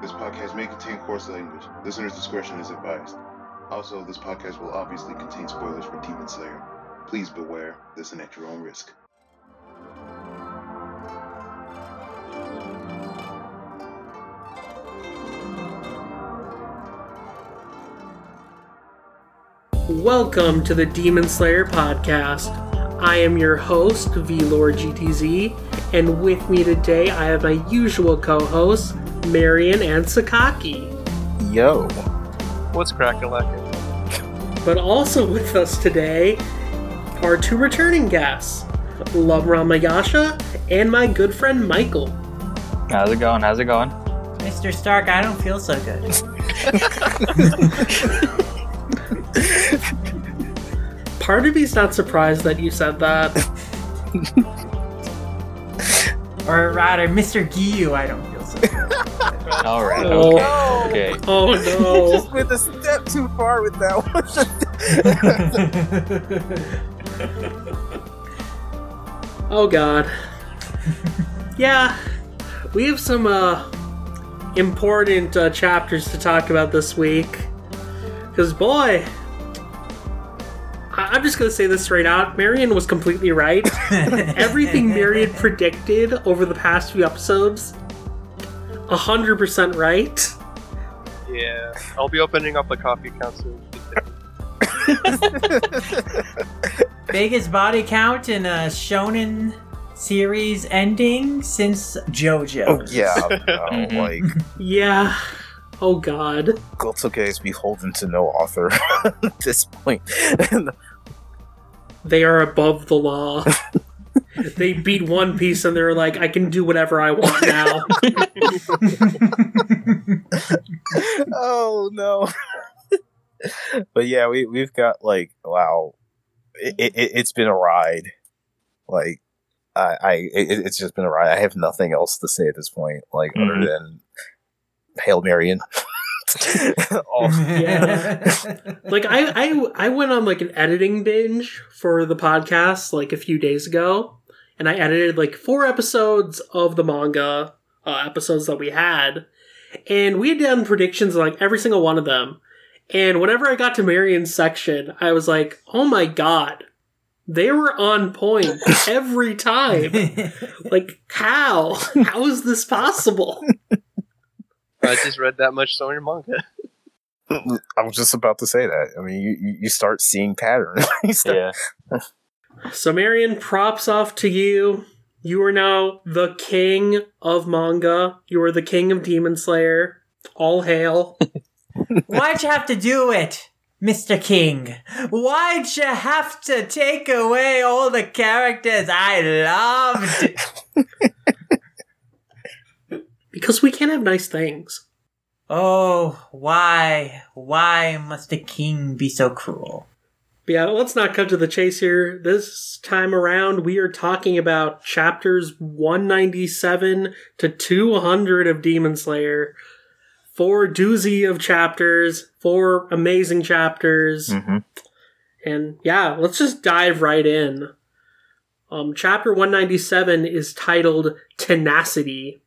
This podcast may contain coarse language. Listener's discretion is advised. Also, this podcast will obviously contain spoilers for Demon Slayer. Please beware, listen at your own risk. Welcome to the Demon Slayer podcast. I am your host, VLord GTZ, and with me today I have my usual co hosts, Marion and Sakaki. Yo. What's cracking lacking? But also with us today are two returning guests, Love Ramayasha and my good friend Michael. How's it going? How's it going? Mr. Stark, I don't feel so good. Part of me's not surprised that you said that. or rather, Mr. Giyu, I don't feel so good. All right. Oh. Okay. Okay. Oh no. Just went a step too far with that one. Oh god. yeah, we have some uh, important uh, chapters to talk about this week. Because, boy, I- I'm just going to say this straight out. Marion was completely right. Everything Marion predicted over the past few episodes, 100% right. Yeah, I'll be opening up a coffee account soon. Biggest body count in a shonen series ending since JoJo. Oh yeah. No, like Yeah. Oh god. Gotouge is beholden to no author at this point. They are above the law. They beat One Piece and they're like, I can do whatever I want now. oh no. but yeah, we we've got like wow, it, it it's been a ride. Like I I it, it's just been a ride. I have nothing else to say at this point, like other Mhm. than Hail Marion. oh, Yeah. like I, I I went on like an editing binge for the podcast like a few days ago and I edited like four episodes of the manga uh, episodes that we had and we had done predictions on like every single one of them and whenever I got to Marion's section I was like oh my god they were on point every time like how how is this possible I just read that much so in your manga. I was just about to say that. I mean, you you, you start seeing patterns. Start- Yeah. So, Marion, props off to you. You are now the king of manga. You are the king of Demon Slayer. All hail. Why'd you have to do it, Mr. King? Why'd you have to take away all the characters I loved? because we can't have nice things. Oh, why? Why must a king be so cruel? But yeah, let's not cut to the chase here. This time around, we are talking about chapters 197 to 200 of Demon Slayer. Four doozy of chapters, four amazing chapters. Mhm. And yeah, let's just dive right in. Um, chapter 197 is titled Tenacity.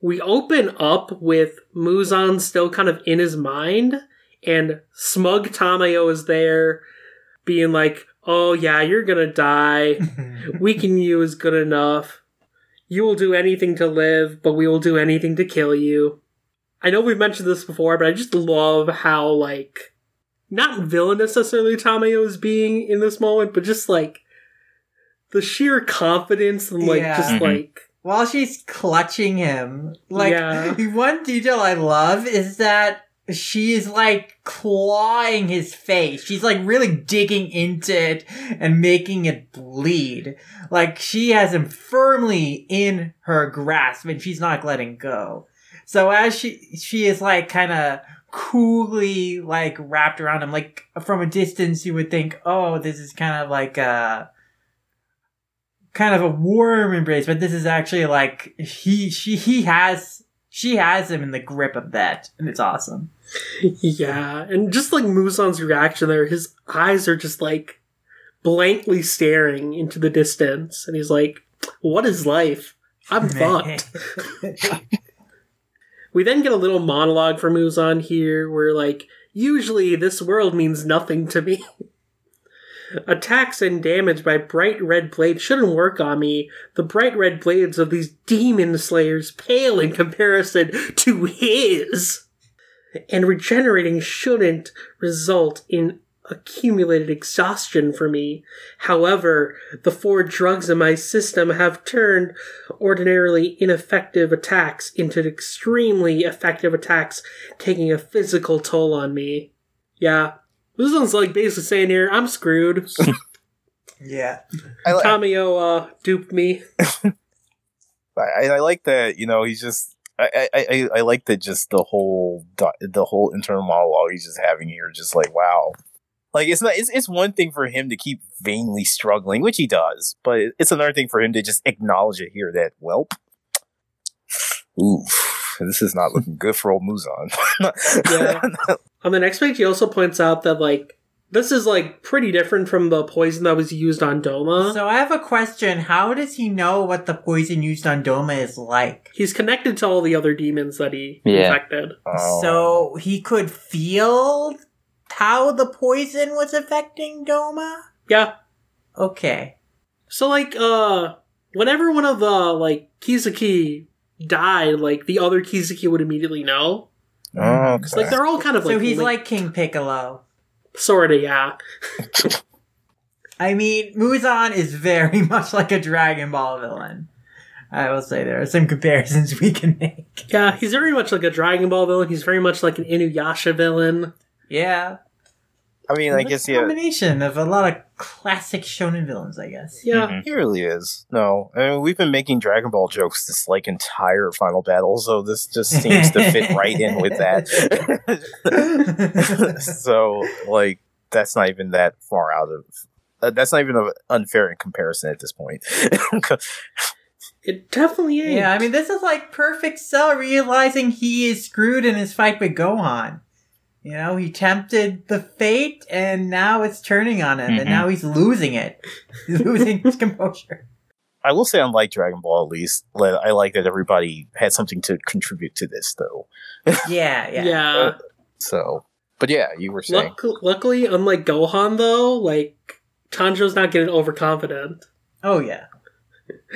We open up with Muzan still kind of in his mind, and smug Tamayo is there, being like, Oh, yeah, you're gonna die. Weaken you is good enough. You will do anything to live, but we will do anything to kill you. I know we've mentioned this before, but I just love how, like, not villainous necessarily Tamayo is being in this moment, but just like the sheer confidence and like Yeah. just Mhm. like While she's clutching him, like Yeah. one detail I love is that she's like clawing his face. She's like really digging into it and making it bleed. Like she has him firmly in her grasp and she's not letting go. So as she she is like kind of coolly like wrapped around him, like from a distance you would think, oh, this is kind of like a kind of a warm embrace, but this is actually like he she he has she has him in the grip of that, and it's awesome. yeah, and just like Muzan's reaction there, his eyes are just like blankly staring into the distance, and he's like, "What is life? I'm fucked." We then get a little monologue from Muzan here where, like, usually this world means nothing to me. Attacks and damage by bright red blades shouldn't work on me. The bright red blades of these demon slayers pale in comparison to his. And regenerating shouldn't result in accumulated exhaustion for me. However, the four drugs in my system have turned ordinarily ineffective attacks into extremely effective attacks, taking a physical toll on me. Yeah. This one's like basically saying here, I'm screwed. Yeah. I, li- Tamayo uh, duped me. I, I like that. You know, he's just. I, I, I, like that. Just the whole the whole internal monologue he's just having here. Just like wow, like it's not. It's, it's one thing for him to keep vainly struggling, which he does, but it's another thing for him to just acknowledge it here. That welp. Oof, this is not looking good for old Muzan. Yeah. On the next page, he also points out that, like, this is, like, pretty different from the poison that was used on Doma. So I have a question. How does he know what the poison used on Doma is like? He's connected to all the other demons that he Yeah. infected. Oh. So he could feel how the poison was affecting Doma? Yeah. Okay. So, like, uh, whenever one of the, like, Kizuki died, like, the other Kizuki would immediately know. Oh, It's like, they're all kind of, So like, he's li- like King Piccolo. Sorta, yeah. I mean, Muzan is very much like a Dragon Ball villain. I will say there are some comparisons we can make. Yeah, he's very much like a Dragon Ball villain. He's very much like an Inuyasha villain. Yeah. I mean, I It's guess a yeah. combination of a lot of classic shonen villains, I guess. Yeah. Mhm. He really is. No, I mean, we've been making Dragon Ball jokes this like entire final battle, so this just seems to fit right in with that. so, like, that's not even that far out of. Uh, that's not even an unfair in comparison at this point. It definitely is. Yeah, I mean, this is like perfect Cell realizing he is screwed in his fight with Gohan. You know, he tempted the fate, and now it's turning on him, Mhm. and now he's losing it. He's losing his composure. I will say, unlike Dragon Ball, at least, I like that everybody had something to contribute to this, though. Yeah, yeah. yeah. So, but yeah, you were saying. Luck- luckily, unlike Gohan, though, like Tanjiro's not getting overconfident. Oh, yeah.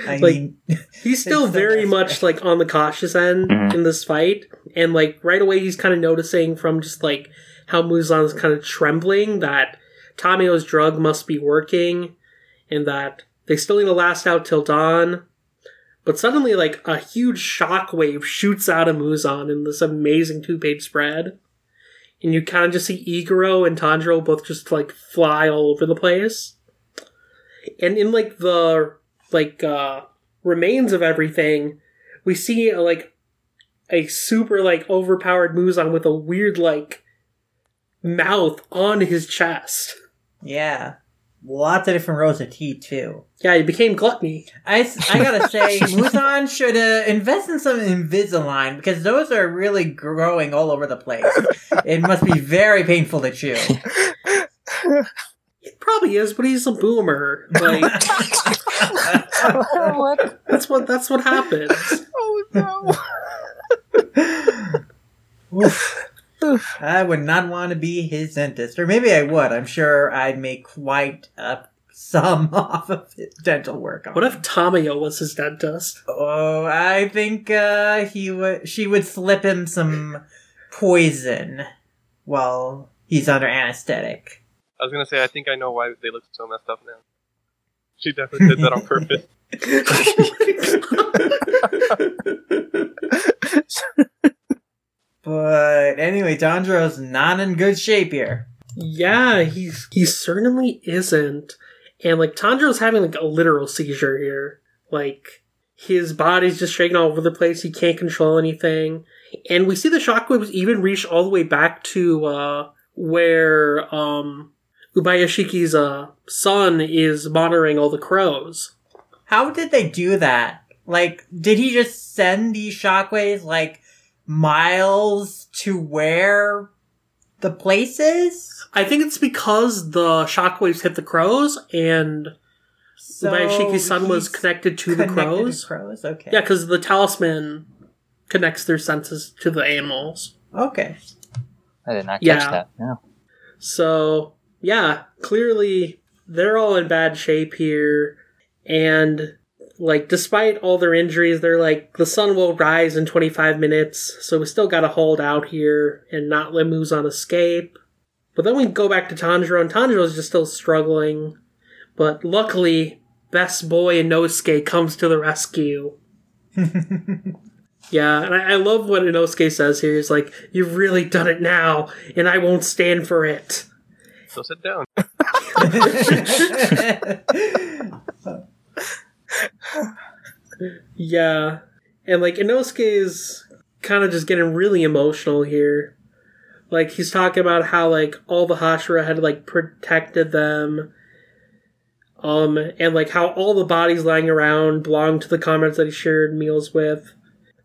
I Like- mean, He's still very best much way. like on the cautious end Mhm. in this fight, and like right away he's kind of noticing from just like how Muzan's kind of trembling that Tamayo's drug must be working, and that they still need to last out till dawn. But suddenly, like a huge shockwave shoots out of Muzan in this amazing two-page spread, and you kind of just see Iguro and Tanjiro both just like fly all over the place. And in like the like uh remains of everything, we see uh, like a super like overpowered Muzan with a weird like mouth on his chest. yeah. Lots of different rows of teeth, too. Yeah, he became gluttony. I, I gotta say, Muzan should uh, invest in some Invisalign because those are really growing all over the place. It must be very painful to chew. It probably is, but he's a boomer. Like what? that's what that's what happens. Oh no! Oof. I would not want to be his dentist, or maybe I would. I'm sure I'd make quite a sum off of his dental work. on What if Tamayo was his dentist? Oh, I think uh, he would. She would slip him some poison while he's under anesthetic. I was gonna say I think I know why they look so messed up now. She definitely did that on purpose. But anyway, Tanjiro's not in good shape here. yeah, he's he certainly isn't. And like Tanjiro's having like a literal seizure here. Like his body's just shaking all over the place. He can't control anything. And we see the shockwaves even reach all the way back to uh where um Ubuyashiki's uh son is monitoring all the crows. How did they do that? Like, did he just send these shockwaves like miles to where the place is? I think it's because the shockwaves hit the crows and So Ubuyashiki's son was connected to the connected to crows. crows? Okay. Yeah, because the talisman connects their senses to the animals. Okay. I did not catch Yeah. that. No. So, yeah, clearly they're all in bad shape here. And, like, despite all their injuries, they're like, the sun will rise in 25 minutes, so we still gotta hold out here and not let Muzan escape. But then we go back to Tanjiro, and Tanjiro's just still struggling. But luckily, best boy Inosuke comes to the rescue. Yeah, and I, I love what Inosuke says here. He's like, You've really done it now, and I won't stand for it. So sit down. Yeah. And like Inosuke is kind of just getting really emotional here. Like he's talking about how like all the Hashira had like protected them. Um and like how all the bodies lying around belonged to the comrades that he shared meals with.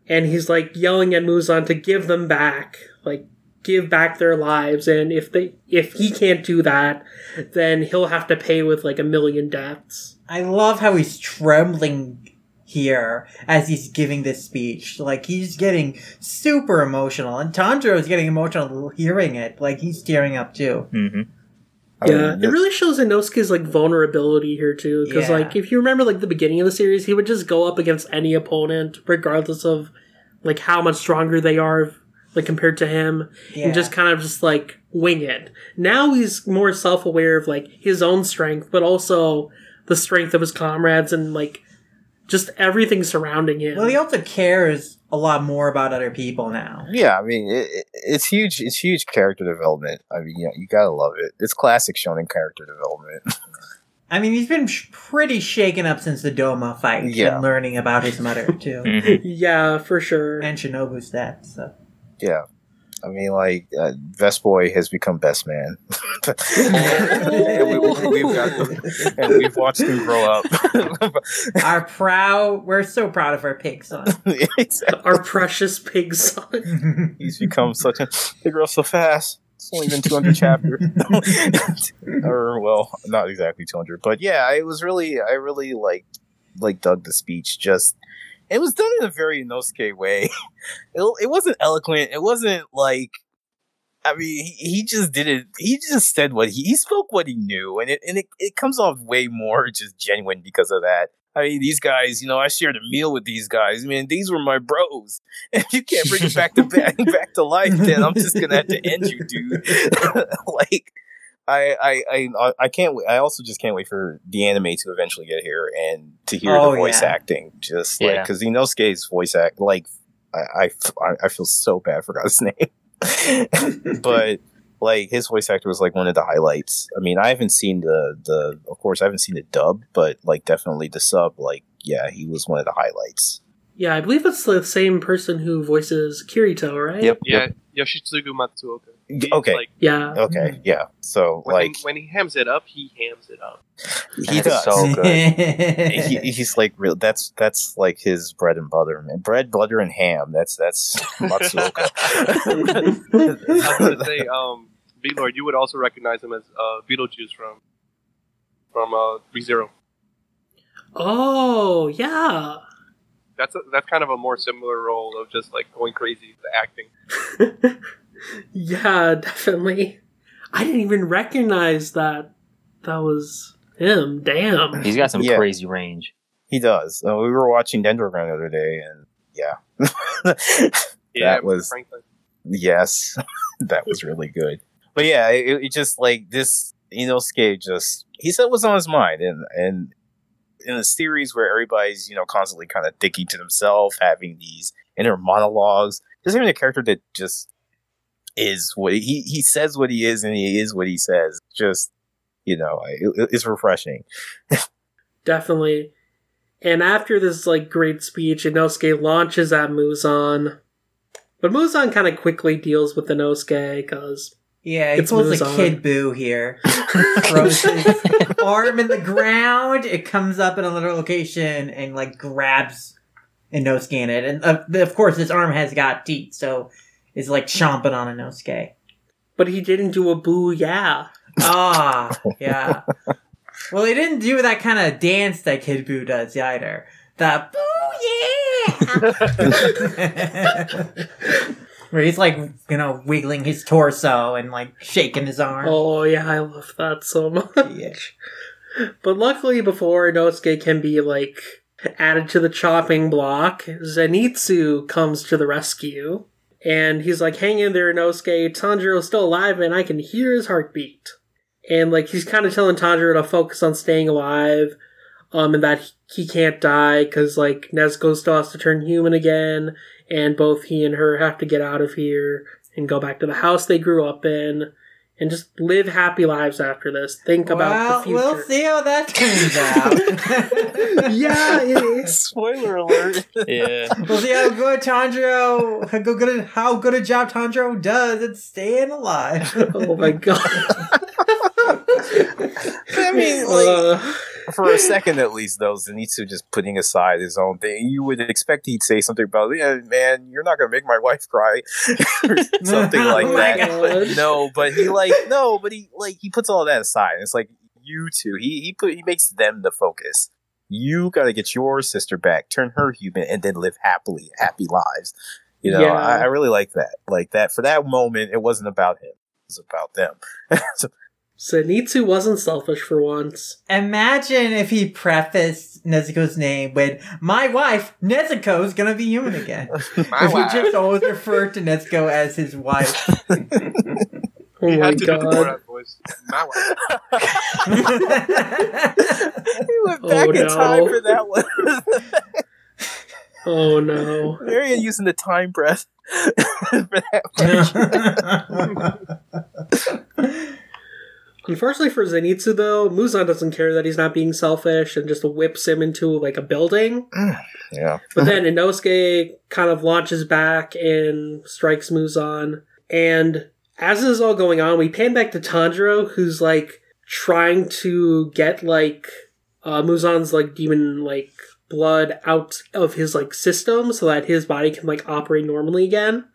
And he's like yelling at Muzan to give them back. Like give back their lives and if they if he can't do that, then he'll have to pay with like a million deaths. I love how he's trembling here as he's giving this speech. Like he's getting super emotional, and Tanjiro is getting emotional hearing it. Like he's tearing up too. Mm-hmm. Yeah, it really shows Inosuke's like vulnerability here too. Because Yeah. like if you remember like the beginning of the series, he would just go up against any opponent, regardless of like how much stronger they are, like compared to him, Yeah. and just kind of just like wing it. Now he's more self aware of like his own strength, but also the strength of his comrades and like just everything surrounding him. well, he also cares a lot more about other people now. Yeah, I mean, it, it- it's huge. It's huge character development. I mean, you know, you gotta love it. It's classic shonen character development. I mean, he's been sh- pretty shaken up since the Doma fight Yeah. and learning about his mother too, Mhm. yeah, for sure. and Shinobu's death. So yeah, I mean, like uh, Best Boy has become Best Man, and we, we've got, and we've watched him grow up. our proud, we're so proud of our pig son. Exactly. Our precious pig son. He's become such a they grow so fast. It's only been 200 chapters, or well, not exactly 200, but yeah, it was really, I really like, like dug the speech. Just it was done in a very Inosuke way. It, it wasn't eloquent. It wasn't like, I mean, he, he just did it. He just said what he, he spoke what he knew, and it and it, it comes off way more just genuine because of that. I mean, these guys, you know, I shared a meal with these guys. I mean, these were my bros. If you can't bring it back to back, back to life, then I'm just gonna have to end you, dude. like, I, I, I, I can't. wait. I also just can't wait for the anime to eventually get here and to hear Oh, the voice yeah. acting. Just like Yeah. because Inosuke's voice act, like, I, I, I feel so bad. I forgot his name, but like his voice actor was like one of the highlights. I mean, I haven't seen the the of course I haven't seen the dub, but like definitely the sub. Like, yeah, he was one of the highlights. yeah, I believe it's the same person who voices Kirito, right? Yep. Yeah, Yoshitsugu Matsuoka. He's Okay. Like, Yeah. Okay, yeah. So when, like he, when he hams it up, he hams it up. he That's does. so good. he, he's like real. That's that's like his bread and butter, man. Bread, butter, and ham. That's that's I was gonna say, um, B Lord, you would also recognize him as uh, Beetlejuice from from uh, ReZero. Oh, yeah. That's a, that's kind of a more similar role of just like going crazy, the acting. yeah, definitely. I didn't even recognize that that was him. Damn. He's got some Yeah. crazy range. he does. Uh, we were watching Dendrogram the other day, and yeah, Yeah, That was- Franklin. yes, that was really good. But yeah, it, it just like this. Inosuke just he said what's on his mind, and and in a series where everybody's you know constantly kind of thinking to themselves, having these inner monologues, just having a character that just is what he he says what he is, and he is what he says. Just you know, it, it's refreshing. Definitely. And after this like great speech, Inosuke launches at Muzan. But Muzan kind of quickly deals with Inosuke because Yeah, he It's pulls a Kid Boo here. Throws his arm in the ground. It comes up in a little location and like grabs Inosuke in it. And uh, of course, his arm has got teeth, so it's like chomping on Inosuke. but he didn't do a boo yeah. Ah, yeah. Well, he didn't do that kind of dance that Kid Boo does either. The boo yeah. Where he's like, you know, wiggling his torso and like shaking his arm. Oh yeah, I love that so much. Yeah. But luckily, before Inosuke can be like added to the chopping block, Zenitsu comes to the rescue, and he's like, "Hang in there, Inosuke. Tanjiro's still alive, and I can hear his heartbeat." And like he's kind of telling Tanjiro to focus on staying alive, um, and that he can't die because like Nezuko still has to turn human again, and both he and her have to get out of here and go back to the house they grew up in. And just live happy lives after this. Think about well, the future. we'll see how that turns out. yeah, it is. Spoiler alert. Yeah. we'll see how good Tanjiro, how good, how good a job Tanjiro does at staying alive. Oh my god. I mean, like, Uh, for a second at least, though, Zenitsu just putting aside his own thing. You would expect he'd say something about, yeah, man, you're not gonna make my wife cry, or something like Oh that. No, but he like no, but he like he puts all that aside. It's like you two. He he put he makes them the focus. You got to get your sister back, turn her human, and then live happily, happy lives. You know, Yeah. I, I really like that. Like that for that moment, it wasn't about him; it was about them. so, Zenitsu wasn't selfish for once. Imagine if he prefaced Nezuko's name with, My wife, Nezuko's gonna be human again. My if he just always referred to Nezuko as his wife. Oh You my had to do the god. Borat voice. My wife. he went Oh, back in no. time for that one. Oh no. They're using the time breath for that. Unfortunately for Zenitsu though, Muzan doesn't care that he's not being selfish and just whips him into like a building. Yeah. But then Inosuke kind of launches back and strikes Muzan. And as this is all going on, we pan back to Tanjiro, who's like trying to get like uh, Muzan's like demon like blood out of his like system so that his body can like operate normally again.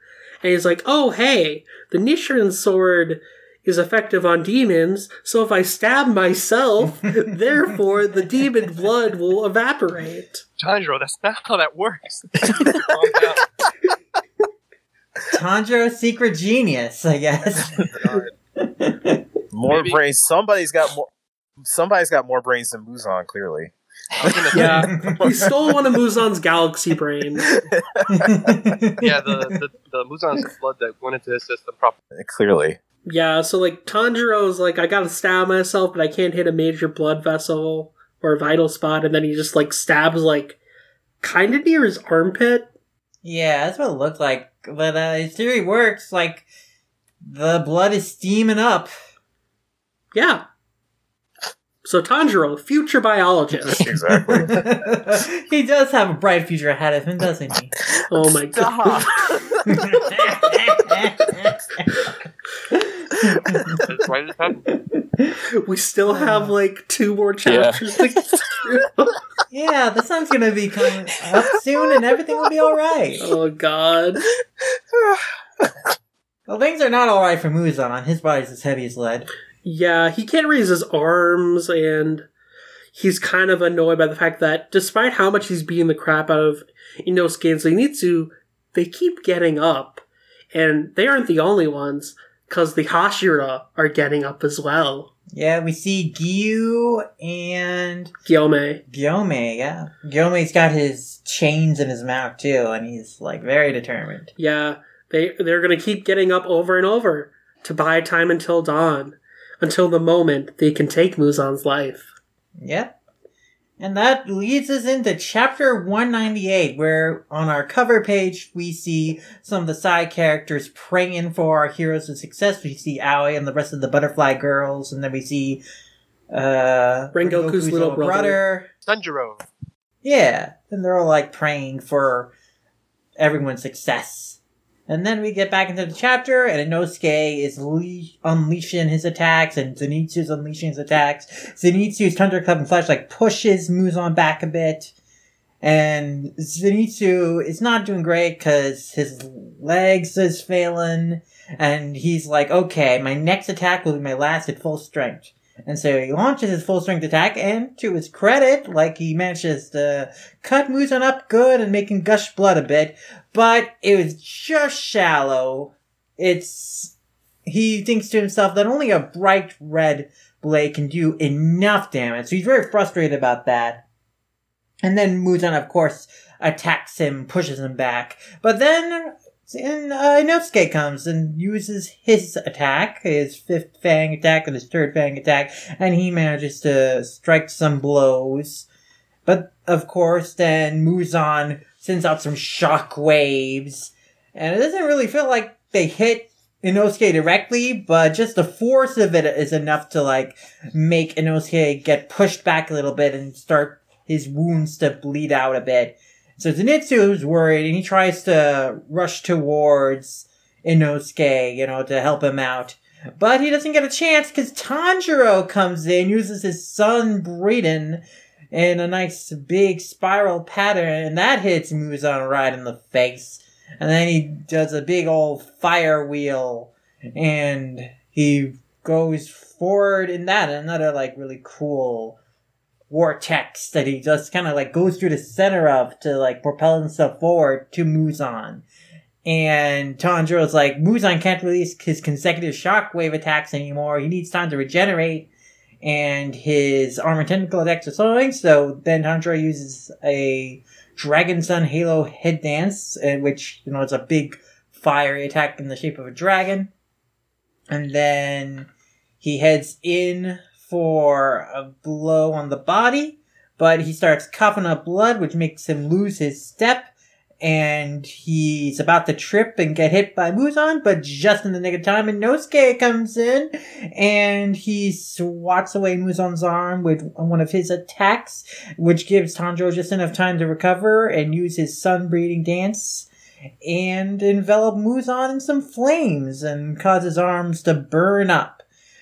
And he's like, oh hey, the Nichirin sword is effective on demons, so if I stab myself, therefore the demon blood will evaporate. Tanjiro, that's not how that works. Calm down. Tanjiro's secret genius, I guess. More Maybe- brains. Somebody's got more. Somebody's got more brains than Muzan. Clearly. I was gonna say, Yeah. He stole one of Muzan's galaxy brains. yeah, the, the, the Muzan's blood that went into his system properly. Clearly. Yeah, so like Tanjiro's like, I gotta stab myself, but I can't hit a major blood vessel or a vital spot, and then he just like stabs like kind of near his armpit. yeah, that's what it looked like. But uh, his theory works. Like, the blood is steaming up. Yeah. So Tanjiro, future biologist. Exactly. he does have a bright future ahead of him, doesn't he? Oh my god. That's why this. We still have like two more chapters to get through. yeah, the sun's gonna be coming up soon and everything will be alright. Oh god. Well, things are not alright for Muzan. His body's as heavy as lead. Yeah, he can't raise his arms, and he's kind of annoyed by the fact that despite how much he's beating the crap out of Inosuke and Zenitsu, they keep getting up. And they aren't the only ones, because the Hashira are getting up as well. Yeah, we see Giyu and Gyomei. Gyomei, yeah. Gyomei's got his chains in his mouth too, and he's like very determined. Yeah, they, they're gonna keep getting up over and over to buy time until dawn, until the moment they can take Muzan's life. Yep. And that leads us into chapter 198, where on our cover page we see some of the side characters praying for our heroes' to success. We see Aoi and the rest of the butterfly girls, and then we see uh Rengoku's little brother. Senjuro. Yeah. And they're all like praying for everyone's success. And then we get back into the chapter, and Inosuke is le- unleashing his attacks, and Zenitsu's unleashing his attacks. Zenitsu's Thunderclap and Flashlight pushes Muzan back a bit. And Zenitsu is not doing great because his legs is failing. And he's like, okay, my next attack will be my last at full strength. And so he launches his full strength attack, and to his credit, like he manages to cut Muzan up good and make him gush blood a bit, but it was just shallow. It's he thinks to himself that only a bright red blade can do enough damage, so he's very frustrated about that. And then Muzan, of course, attacks him, pushes him back. But then and uh, Inosuke comes and uses his attack, his fifth fang attack and his third fang attack, and he manages to strike some blows. But of course, then Muzan sends out some shock waves, and it doesn't really feel like they hit Inosuke directly, but just the force of it is enough to like make Inosuke get pushed back a little bit and start his wounds to bleed out a bit. So Zenitsu is worried and he tries to rush towards Inosuke, you know, to help him out. But he doesn't get a chance because Tanjiro comes in, uses his sun breathing in a nice big spiral pattern, and that hits Muzan right in the face. And then he does a big old fire wheel, and he goes forward in that. Another like really cool vortex that he just kind of like goes through the center of to like propel himself forward to Muzan. And Tanjiro's like, Muzan can't release his consecutive shockwave attacks anymore. He needs time to regenerate. And his armor tentacle attacks are slowing. So then Tanjiro uses a Dragon Sun Halo head dance, uh, which, you know, it's a big fiery attack in the shape of a dragon. And then he heads in for a blow on the body, but he starts coughing up blood, which makes him lose his step. And he's about to trip and get hit by Muzan, but just in the nick of time, Inosuke comes in and he swats away Muzan's arm with one of his attacks, which gives Tanjiro just enough time to recover and use his sun breathing dance and envelop Muzan in some flames and cause his arms to burn up.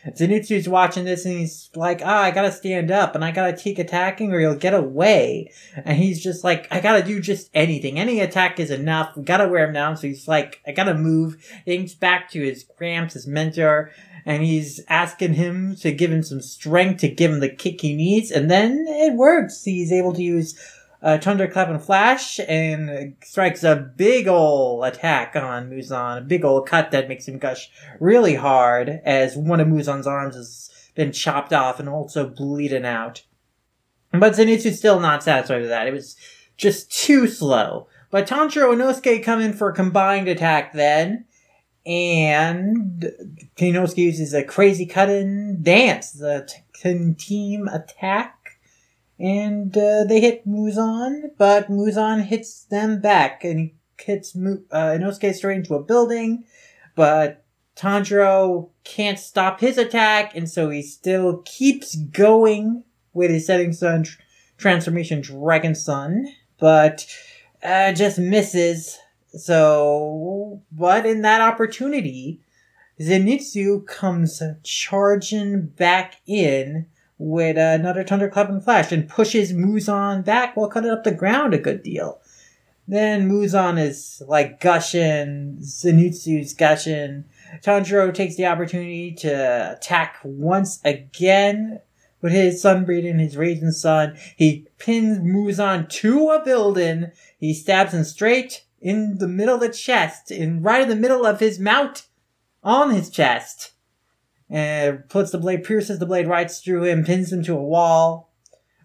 Zenitsu's watching this and he's like, ah, oh, I gotta stand up and I gotta take attacking or he'll get away. And he's just like, I gotta do just anything. Any attack is enough. We gotta wear him down. So he's like, I gotta move. He's back to his Gramps, his mentor, and he's asking him to give him some strength to give him the kick he needs. And then it works. He's able to use uh, Thunderclap and Flash and strikes a big ol' attack on Muzan, a big ol' cut that makes him gush really hard as one of Muzan's arms has been chopped off and also bleeding out. But Zenitsu's still not satisfied with that. It was just too slow. But Tanjiro and Inosuke come in for a combined attack then, and Inosuke uses a crazy cut-in dance, the t- team attack and uh, they hit Muzan, but Muzan hits them back, and he hits Mu- uh, Inosuke straight into a building, but Tanjiro can't stop his attack, and so he still keeps going with his setting sun tr- transformation Dragon Sun, but uh, just misses. So, but in that opportunity, Zenitsu comes charging back in with another Thunderclap and Flash and pushes Muzan back while cutting up the ground a good deal. Then Muzan is like gushing, Zenitsu's gushing. Tanjiro takes the opportunity to attack once again with his sun breathing, his raging sun. He pins Muzan to a building. He stabs him straight in the middle of the chest, in right in the middle of his mount on his chest and puts the blade, pierces the blade right through him, pins him to a wall.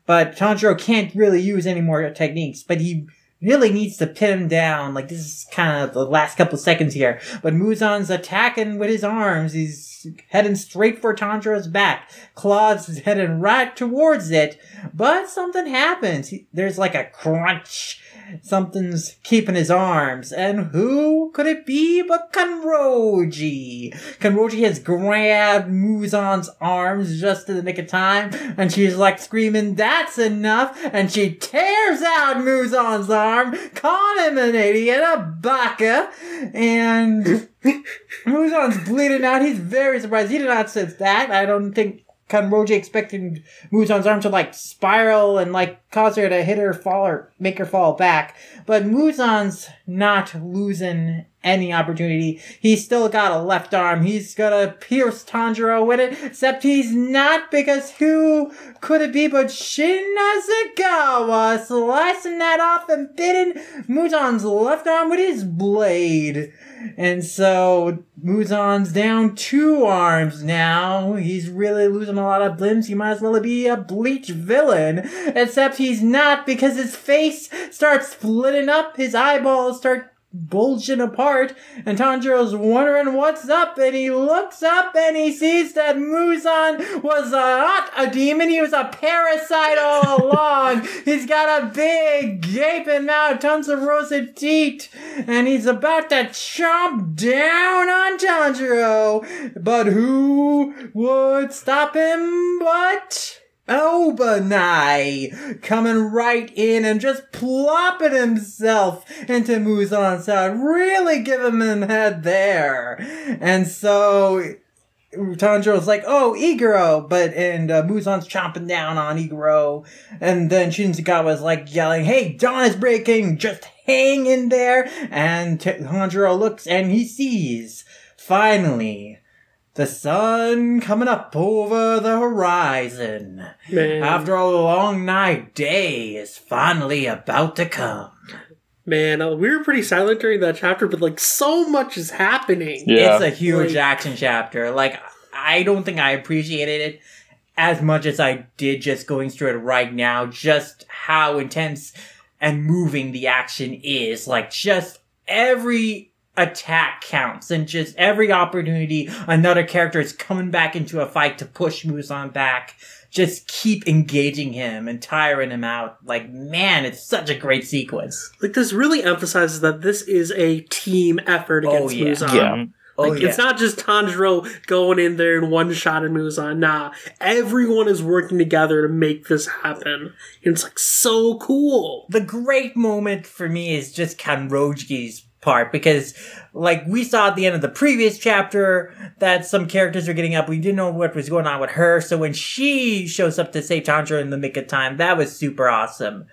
But Tanjiro can't really use any more techniques, but he really needs to pin him down. Like this is kind of the last couple seconds here. But Muzan's attacking with his arms. He's heading straight for Tanjiro's back. Claws is heading right towards it. But something happens. He, there's like a crunch something's keeping his arms. And who could it be but Kanroji? Kanroji has grabbed Muzan's arms just in the nick of time, and she's like screaming, that's enough, and she tears out Muzan's arm, calling him an idiot, a baka, and Muzan's bleeding out. He's very surprised. He did not sense that. I don't think Kanroji expecting Muzan's arm to like spiral and like cause her to hit her fall or make her fall back. But Muzan's not losing any opportunity. He's still got a left arm. He's gonna pierce Tanjiro with it, except he's not because who could it be but Shinazugawa slicing that off and biting Muzan's left arm with his blade. And so Muzan's down two arms now. He's really losing a lot of limbs. He might as well be a bleach villain. Except he's not because his face starts splitting up, his eyeballs start bulging apart, and Tanjiro's wondering what's up, and he looks up and he sees that Muzan was not a demon, he was a parasite all along. he's got a big gaping mouth, tons of roasted teeth, and he's about to chomp down on Tanjiro. But who would stop him but... Obanai coming right in and just plopping himself into Muzan's side, really giving him head there. And so Tanjiro's like, oh, Iguro, but, and uh, Muzan's chomping down on Iguro. And then Shinazugawa's like yelling, hey, dawn is breaking, just hang in there. And Tanjiro looks and he sees, finally, the sun coming up over the horizon. Man. After a long night, day is finally about to come. Man, uh, we were pretty silent during that chapter, but like so much is happening. Yeah. It's a huge Like- action chapter. Like, I don't think I appreciated it as much as I did just going through it right now. Just how intense and moving the action is. Like, just every attack counts and just every opportunity another character is coming back into a fight to push Muzan back. Just keep engaging him and tiring him out. Like, man, it's such a great sequence. Like this really emphasizes that this is a team effort Oh, against yeah. Muzan. Yeah. Oh, Like yeah. it's not just Tanjiro going in there and one shot at Muzan. Nah, everyone is working together to make this happen. And it's like so cool. the great moment for me is just Kanroji's part because like we saw at the end of the previous chapter that some characters are getting up. We didn't know what was going on with her. So when she shows up to save Tanjiro in the nick of time, that was super awesome.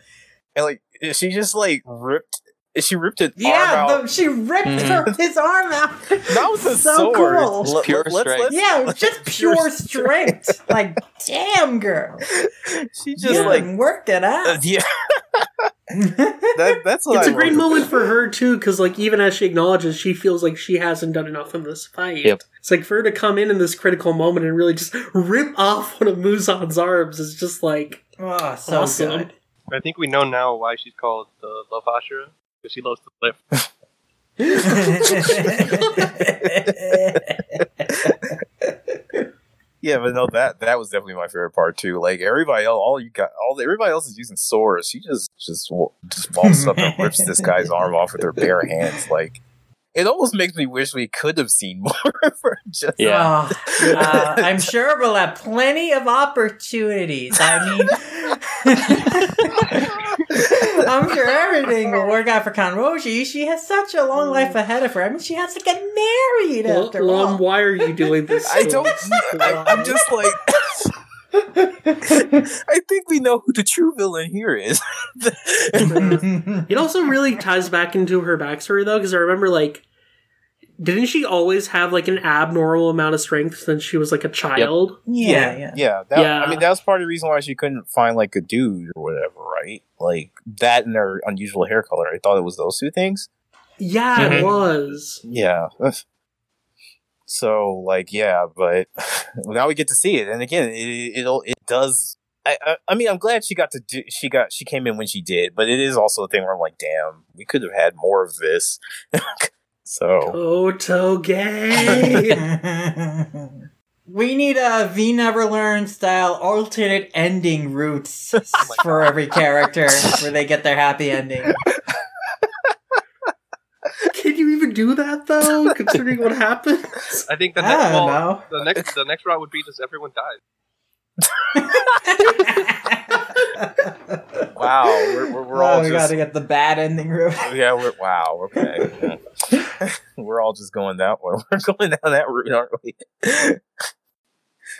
And like she just like ripped she ripped it Yeah, arm out. the, she ripped her, his arm out. That was a so sword. cool. Let- Pure let's- strength. let's- Yeah, it was just Pure pure strength. like, damn, girl. She just Yeah. like worked it uh, out. yeah. That, that's what It's I a great love. moment for her too, because like even as she acknowledges, she feels like she hasn't done enough in this fight. Yep. It's like for her to come in in this critical moment and really just rip off one of Muzan's arms is just like oh, so awesome. good. I think we know now why she's called the Love Hashira because she loves to lift. Yeah, but no, that that was definitely my favorite part too. Like everybody else, all you got, all everybody else is using swords. She just just just walks up and rips this guy's arm off with her bare hands. Like it almost makes me wish we could have seen more of her. Just Yeah. Oh, uh, I'm sure we'll have plenty of opportunities. I mean, I'm sure everything will work out for Kanroji. She has such a long life mm. ahead of her. I mean, she has to get married Well, after Lum, all. why are you doing this? I don't. I, I'm just like. I think we know who the true villain here is. It also really ties back into her backstory though, because I remember like, didn't she always have like an abnormal amount of strength since she was like a child? yeah, yeah. yeah. That, Yeah. I mean, that was part of the reason why she couldn't find like a dude or whatever, right? Like that and her unusual hair color. I thought it was those two things. Yeah, Mhm. it was. Yeah. So like yeah, but now we get to see it, and again, it it'll, it does. I, I I mean, I'm glad she got to do. She got she came in when she did, but it is also a thing where I'm like, damn, we could have had more of this. so Koto gay. we need a We Never Learn style alternate ending routes for every character where they get their happy ending. Can you even do that though? Considering what happened. I think the next don't well, the next the next route would be just everyone dies. Wow, we're we're, we're oh, all we just gotta get the bad ending route. yeah, we're wow, okay, we're all just going that way. We're going down that route, aren't we?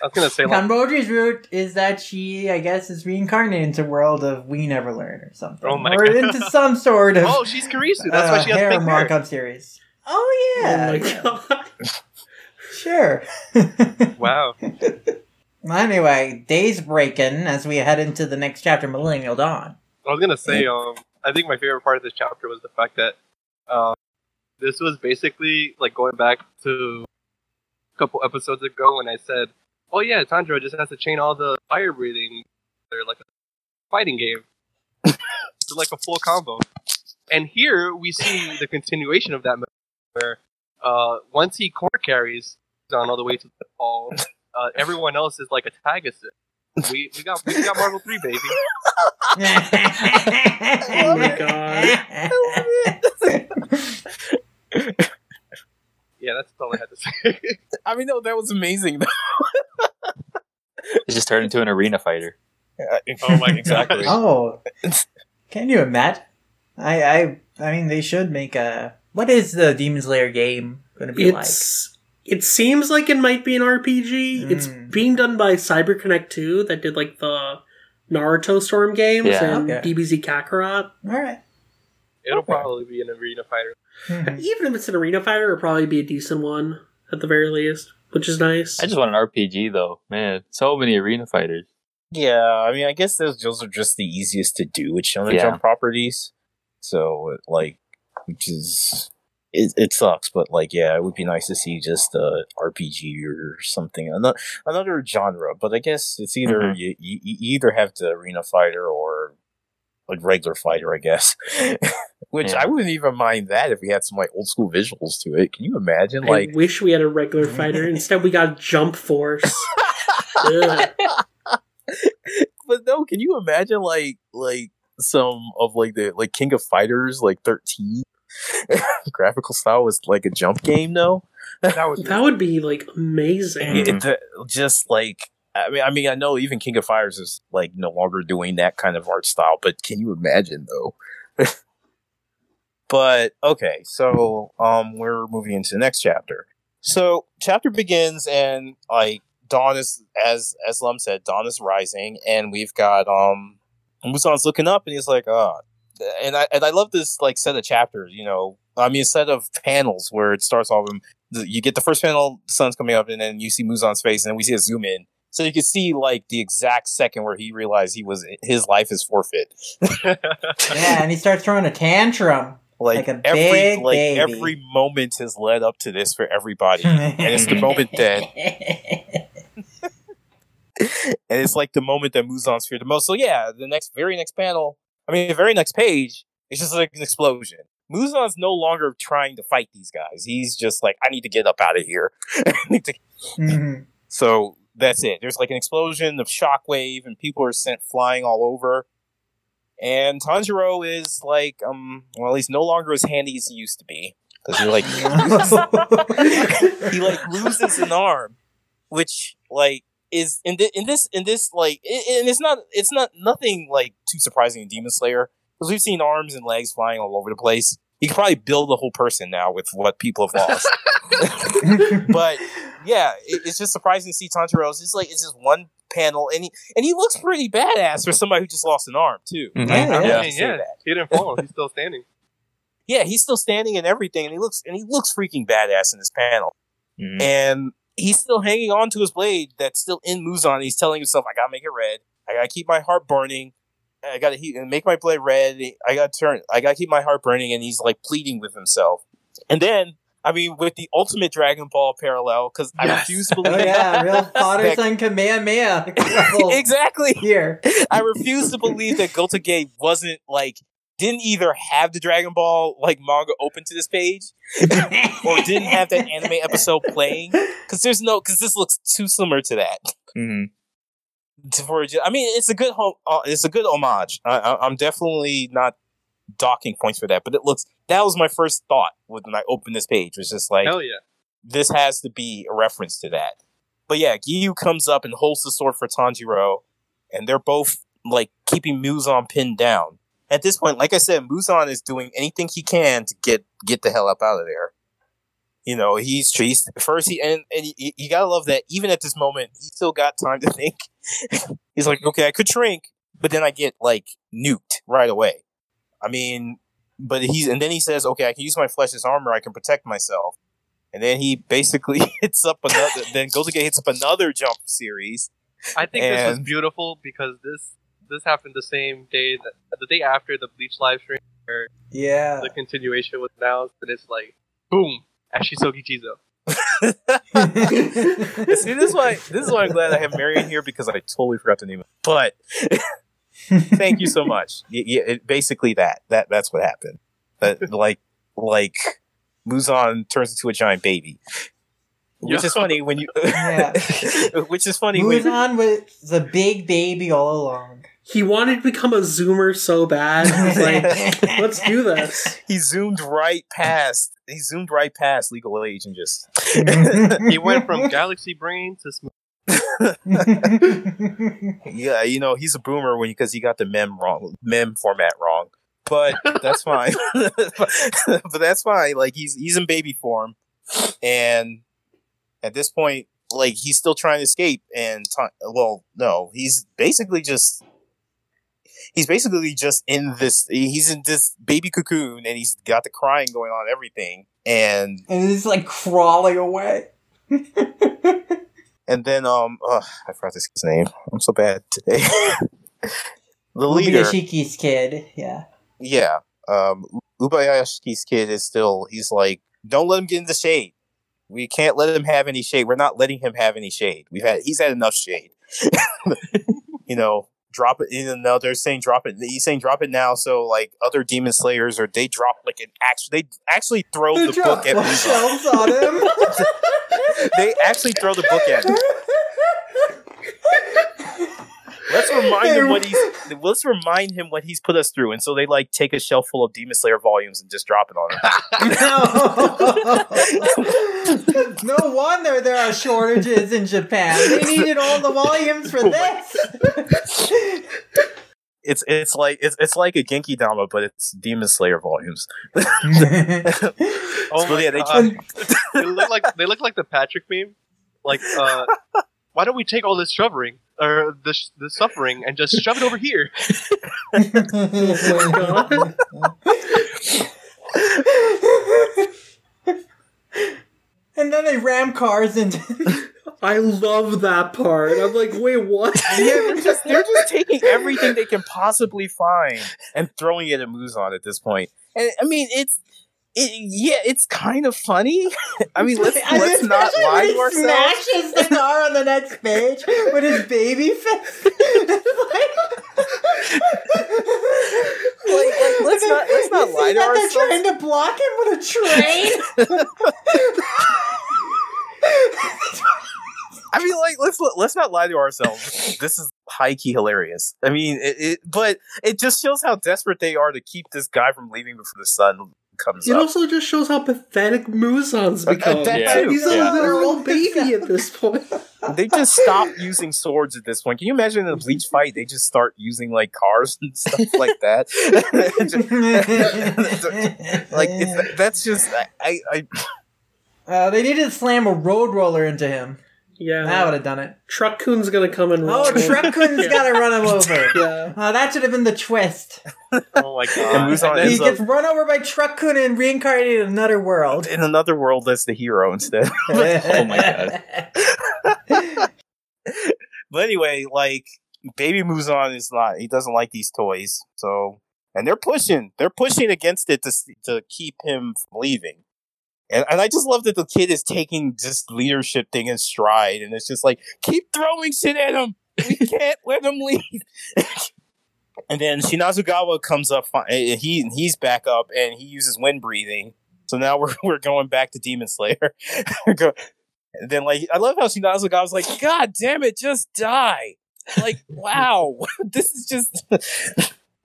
I was gonna say like, Kanroji's route is that she, I guess, is reincarnated into a world of We Never Learn or something. Oh my or God. into some sort of oh, she's Karisu. That's why uh, she has hair pink hair. markup series. Oh yeah. Oh my god. Sure. Wow. Well, anyway, days breaking as we head into the next chapter, Millennial Dawn. I was gonna say, um, I think my favorite part of this chapter was the fact that, um, this was basically like going back to a couple episodes ago when I said, "Oh yeah, Tanjiro just has to chain all the fire breathing, they're like a fighting game, so like a full combo." And here we see the continuation of that, where uh, once he corner carries on all the way to the ball, uh, everyone else is like a tag assist. We we got we got Marvel three baby. oh my god! Yeah, that's all I had to say. I mean, no, that was amazing. though. It just turned into an arena fighter. Oh my God. exactly. Oh, can you imagine? I, I, I mean, they should make a. What is the Demon Slayer game going to be It's it seems like it might be an RPG. It's Mm. being done by CyberConnect 2 that did like the Naruto Storm games Yeah. and Okay. DBZ Kakarot. All right. It'll Okay. probably be an arena fighter. Mhm. Even if it's an arena fighter, it'll probably be a decent one at the very least, which is nice. I just want an RPG though, man. So many arena fighters. Yeah, I mean, I guess those, those are just the easiest to do with Shonen Yeah. Jump properties. So, like, which is it, it sucks, but like, yeah, it would be nice to see just a RPG or something, another another genre. But I guess it's either Mhm. you, you you either have the arena fighter or like regular fighter, I guess. Which Yeah. I wouldn't even mind that if we had some like old school visuals to it. Can you imagine? I Like, wish we had a regular fighter. Instead, we got Jump Force. But no, can you imagine like like some of like the like King of Fighters like thirteen graphical style was like a jump game though? That was That would be like amazing. It- the- just like I mean, I mean, I know even King of Fighters is like no longer doing that kind of art style, but can you imagine though? but okay, so um, we're moving into the next chapter. So chapter begins and like dawn is as as Lum said, dawn is rising, and we've got um Muzan's looking up and he's like, ah, and I and I love this like set of chapters. You know, I mean, a set of panels where it starts off. and You get the first panel, the sun's coming up, and then you see Muzan's face, and then we see a zoom in, so you can see like the exact second where he realized he was his life is forfeit. Yeah, and he starts throwing a tantrum. Like, Like a every big like baby. every moment has led up to this for everybody, and it's the moment that and it's like the moment that Muzan's feared the most. So yeah, the next very next panel, I mean, the very next page, it's just like an explosion. Muzan's no longer trying to fight these guys. He's just like, I need to get up out of here. I need to- Mhm. so that's it. There's like an explosion of shockwave, and people are sent flying all over. And Tanjiro is like, um, well, he's no longer as handy as he used to be because he like he like loses an arm, which like is in, thi- in this in this like i- and it's not it's not nothing like too surprising in Demon Slayer because we've seen arms and legs flying all over the place. You could probably build a whole person now with what people have lost. but yeah, it, it's just surprising to see Tanjiro. It's just like it's just one panel, and he and he looks pretty badass for somebody who just lost an arm too. Mhm. I- I Yeah, yeah. yeah, that. he didn't fall. He's still standing. Yeah, he's still standing and everything, and he looks and he looks freaking badass in this panel. Mhm. and he's still hanging on to his blade that's still in Muzan. He's telling himself, "I gotta make it red. I gotta keep my heart burning. I gotta heat and make my blade red. I gotta turn. I gotta keep my heart burning." And he's like pleading with himself. And then, I mean, with the ultimate Dragon Ball parallel, because I refuse to Oh believe. yeah, real father son Kamehameha exactly. here. I refuse to believe that Gotouge wasn't like didn't either have the Dragon Ball like manga open to this page or didn't have that anime episode playing because there's no because this looks too similar to that. Mm-hmm. For I mean, it's a good home. Uh, it's a good homage. I, I, I'm definitely not docking points for that, but it looks. That was my first thought when I opened this page. Was just like Hell yeah. this has to be a reference to that. But yeah, Giyu comes up and holds the sword for Tanjiro, and they're both like keeping Muzan pinned down. At this point, like I said, Muzan is doing anything he can to get get the hell up out of there. You know, he's he's first he and, and you, you gotta love that even at this moment, he still got time to think. he's like, okay, I could shrink, but then I get like nuked right away. I mean, but he's and then he says, "Okay, I can use my flesh as armor. I can protect myself." And then he basically hits up another, then goes again hits up another jump series. I think this was beautiful because this this happened the same day that the day after the Bleach live stream where Yeah. the continuation was announced, and it's like boom, Ashisogi Jizo. See, this is why this is why I'm glad I have Marion here because I totally forgot to name it. But thank you so much. Y- Yeah, it, basically that that that's what happened. That like like Muzan turns into a giant baby, which Yeah. is funny when you. Yeah. which is funny when Muzan was a big baby all along. He wanted to become a zoomer so bad. He's like, let's do this. he zoomed right past. He zoomed right past legal age and just. He went from Galaxy Brain to Smooth. Yeah, you know he's a boomer when because he got the mem wrong, mem format wrong. But that's fine. but that's fine. Like he's he's in baby form, and at this point, like he's still trying to escape. And ti well, no, he's basically just he's basically just in this. He's in this baby cocoon, and he's got the crying going on, and everything, and and he's like crawling away. and then um, ugh, I forgot this kid's name. I'm so bad today. the leader. Ubuyashiki's kid. Yeah. Yeah. Um, Ubuyashiki's kid is still, he's like, don't let him get in the shade. We can't let him have any shade. We're not letting him have any shade. We've had, he's had enough shade. you know, drop it in now. They're saying drop it. He's saying drop it now. So like other demon slayers or they drop like an actually, they actually throw They the book at shelves on him. They actually throw the book at him. Let's remind him what he's. Let's remind him what he's put us through, and so they like take a shelf full of Demon Slayer volumes and just drop it on him. no wonder there are shortages in Japan. They needed all the volumes for Oh this. It's it's like it's it's like a Genki Dama, but it's Demon Slayer volumes. Oh So, yeah, they god! they look like they look like the Patrick meme. Like, uh, why don't we take all this shovering or this the suffering and just shove it over here? and then they ram cars into. I love that part. I'm like, wait, what? yeah, they're just they're just taking everything they can possibly find and throwing it at Muzan at this point. And I mean, it's it, yeah, it's kind of funny. I mean, let's And let's not lie to ourselves. Smashes the car on the next page with his baby face. Like, like, let's not let's not lie to that ourselves. They're trying to block him with a train. I mean, like let's let's not lie to ourselves. This is high key hilarious. I mean, it, it but it just shows how desperate they are to keep this guy from leaving before the sun comes It up. also just shows how pathetic Muzan's Uh, uh, become. that Yeah. He's a Yeah. literal baby at this point. They just stop using swords at this point. Can you imagine in a bleach fight? They just start using like cars and stuff like that. like that's just I, I uh, they needed to slam a road roller into him. Yeah. That would have done it. Truck-kun's gonna come and Oh, roll. Truck-kun's Yeah. gotta run him over. Yeah. Oh, that should have been the twist. Oh my god! And Muzan then- He gets up run over by Truck-kun and reincarnated in another world. in another world as the hero instead. oh my god. But anyway, like Baby Muzan is not. He doesn't like these toys. So, and they're pushing. They're pushing against it to to keep him from leaving. And and I just love that the kid is taking this leadership thing in stride, and it's just like keep throwing shit at him. We can't let him leave. and then Shinazugawa comes up. fi- eh, He he's back up, and he uses wind breathing. So now we're we're going back to Demon Slayer. And then like I love how Shinazugawa was like, God damn it, just die. Like, wow. this is just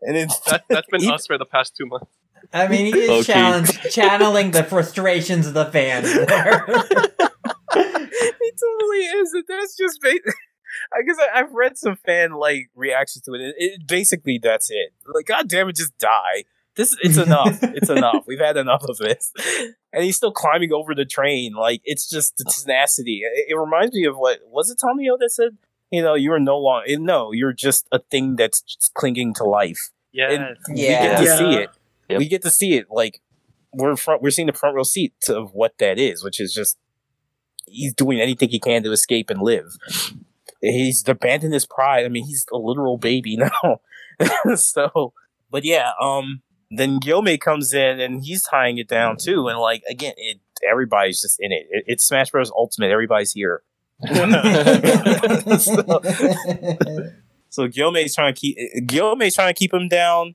and then that, that's been us for the past two months. I mean, he is Low-key. channeling the frustrations of the fans there. it totally is. That's just ba- I guess I, I've read some fan like reactions to it. It, it. Basically, that's it. Like, God damn it, just die. This it's enough. It's enough. We've had enough of this. And he's still climbing over the train. Like it's just the tenacity. It, it reminds me of what was it Tamayo that said? You know, you are no longer. No, you're just a thing that's just clinging to life. Yeah, And we Yeah. get to Yeah. see it. Yep. we get to see it. Like we're front, we're seeing the front row seat of what that is, which is just he's doing anything he can to escape and live. He's abandoned his pride. I mean, he's a literal baby now. so, but yeah, um, then Gyomei comes in and he's tying it down too. And like again, it everybody's just in it. it it's Smash Bros. Ultimate. Everybody's here. so, so Gyomei's trying to keep Gyomei's trying to keep him down,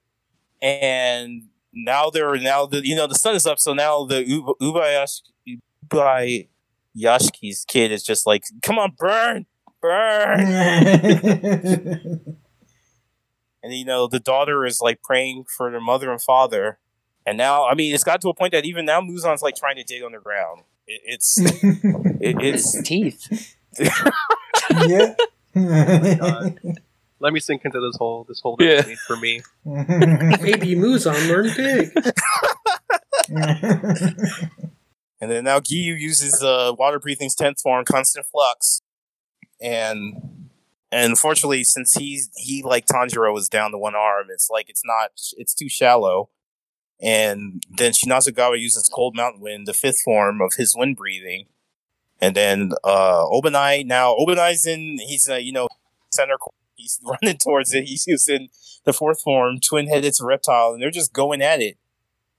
and now they're now the you know the sun is up. So now the Ub- Ubayashi Ubuyashiki's kid is just like, come on, burn, burn. and you know the daughter is like praying for their mother and father and now i mean it's got to a point that even now muzan's like trying to dig underground it, it's it, it's Teeth. yeah. Oh Let me sink into this whole this whole Yeah. debate for me. Baby Muzan learned big. and then now Giyu uses uh water breathing's 10th form constant flux and and unfortunately since he's he like tanjiro is down to one arm it's like it's not it's too shallow and then Shinazugawa uses cold mountain wind the fifth form of his wind breathing and then uh Obanai now Obanai's in he's uh, you know center court. He's running towards it he's using the fourth form twin headed reptile and they're just going at it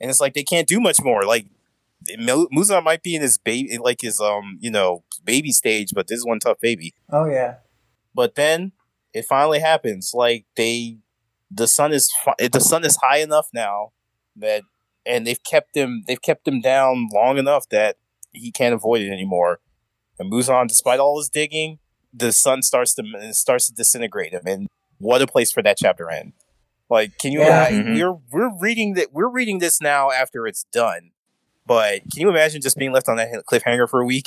and it's like they can't do much more like Mu- Muzan might be in his baby, like his um, you know, baby stage, but this is one tough baby. oh yeah. But then it finally happens. Like they, the sun is fi- the sun is high enough now that, and they've kept him, they've kept him down long enough that he can't avoid it anymore. And Muzan, despite all his digging, the sun starts to starts to disintegrate him. And what a place for that chapter end. Like, can you? Yeah. I- Mhm. We're we're reading that. We're reading this now after it's done. But can you imagine just being left on that cliffhanger for a week?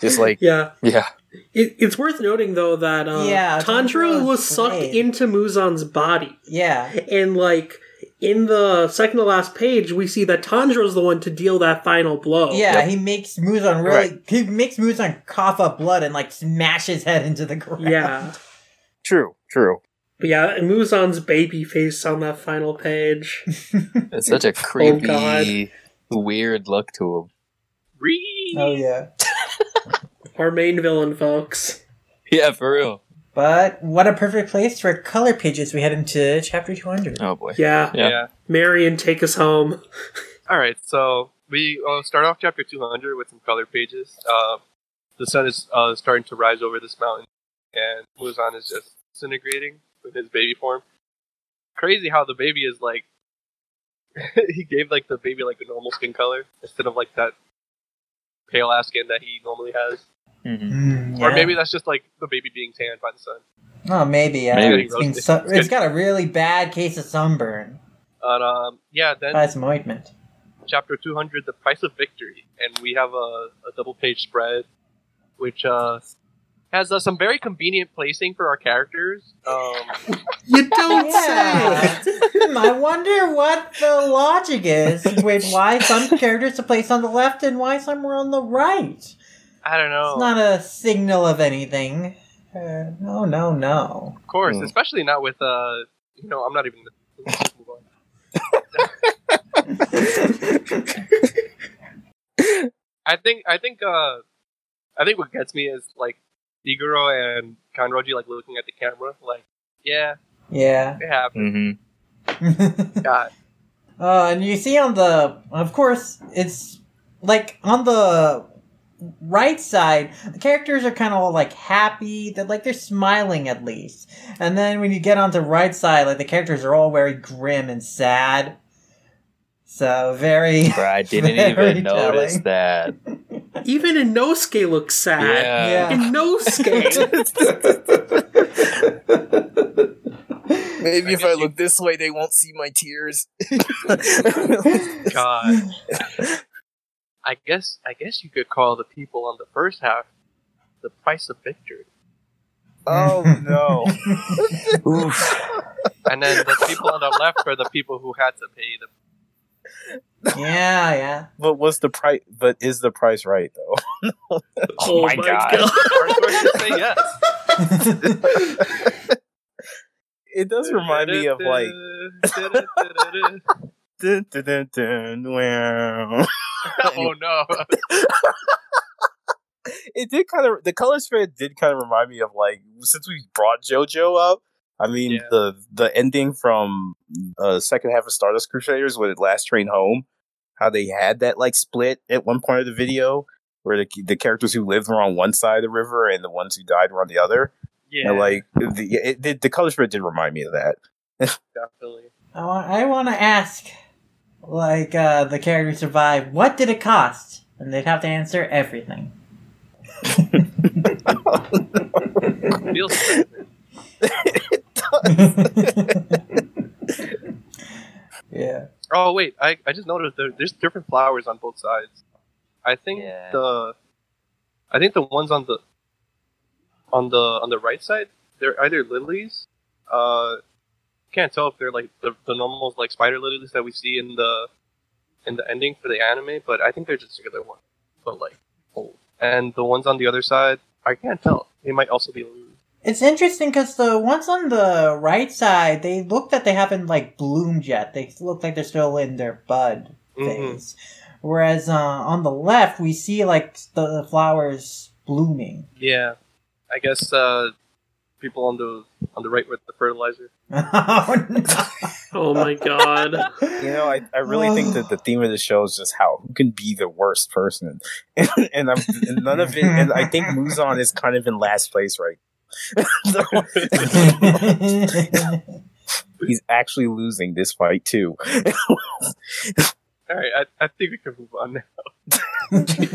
Just like Yeah. Yeah. It, it's worth noting though that uh, Yeah, Tanjiro Tanjiro's was sucked great. into Muzan's body, Yeah. and like in the second to last page, we see that Tanjiro's the one to deal that final blow. Yeah, he makes Muzan really. Right. He makes Muzan cough up blood and like smash his head into the ground. yeah. true, true. But yeah, Muzan's baby face on that final page. It's such a oh, God. creepy, weird look to him. Re- Oh yeah. Our main villain, folks. Yeah, for real. But what a perfect place for color pages we head into chapter 200. Oh boy. Yeah. Yeah. yeah. Marion, take us home. All right, so we uh, start off chapter 200 with some color pages. Uh, the sun is uh, starting to rise over this mountain, and Muzan is just disintegrating with his baby form. Crazy how the baby is like. he gave like the baby like a normal skin color instead of like that pale ass skin that he normally has. Mhm. Mm, Or yeah. maybe that's just like the baby being tanned by the sun. Oh, maybe. Yeah. Maybe. It's, been su- It's it's good. got a really bad case of sunburn. And um, yeah, then Buy some ointment. chapter 200 the price of victory and we have a, a double page spread which uh, has uh, some very convenient placing for our characters um, You don't Yeah. say. Hmm, I wonder what the logic is with why some characters are placed on the left and why some are on the right. I don't know It's not a signal of anything. Uh, no, no, no. of course Hmm. especially not with uh you know i'm not even let's just move on. i think i think uh i think what gets me is like iguro and kanroji like looking at the camera like yeah Yeah. it happened Mhm. God. Uh, and you see on the, of course, it's like on the right side, the characters are kind of all like happy. They're like they're smiling at least. And then when you get on the right side, like the characters are all very grim and sad. So very. I didn't Very even notice that. Even Inosuke looks sad. Yeah. Yeah. Inosuke. Maybe I if guess I you- look this way, they won't see my tears. God. I guess I guess you could call the people on the first half the price of victory, oh no! and then the people on the left are the people who had to pay the. yeah, yeah. But what's the price? But is the price right though? oh my God. First to say yes. It does remind me of like Dun, dun, dun, dun, wow. oh no! it did kind of the color spread did kind of remind me of like since we brought JoJo up. I mean Yeah. the the ending from uh second half of Stardust Crusaders with Last Train Home, how they had that like split at one point of the video where the the characters who lived were on one side of the river and the ones who died were on the other. Yeah, And like the it, the, the color spread did remind me of that. definitely. I want, I want to ask, like, uh, the character who survived, what did it cost? And they'd have to answer everything. Feels good. yeah. Oh wait, I, I just noticed there, there's different flowers on both sides. I think Yeah. the I think the ones on the on the on the right side they're either lilies. Uh, can't tell if they're like the, the normal like spider lilies that we see in the in the ending for the anime, but I think they're just regular ones, but like old. And the ones on the other side, I can't tell. They might also be lilies. It's interesting because the ones on the right side, they look that they haven't, like, bloomed yet. They look like they're still in their bud Mhm. phase. Whereas uh, on the left, we see, like, the flowers blooming. Yeah, I guess uh, people on the on the right with the fertilizer. oh, no. Oh my god. You know, I, I really think that the theme of the show is just how who can be the worst person, and, and I'm and none of it. And I think Muzan is kind of in last place right. He's actually losing this fight too. All right, I, I think we can move on now.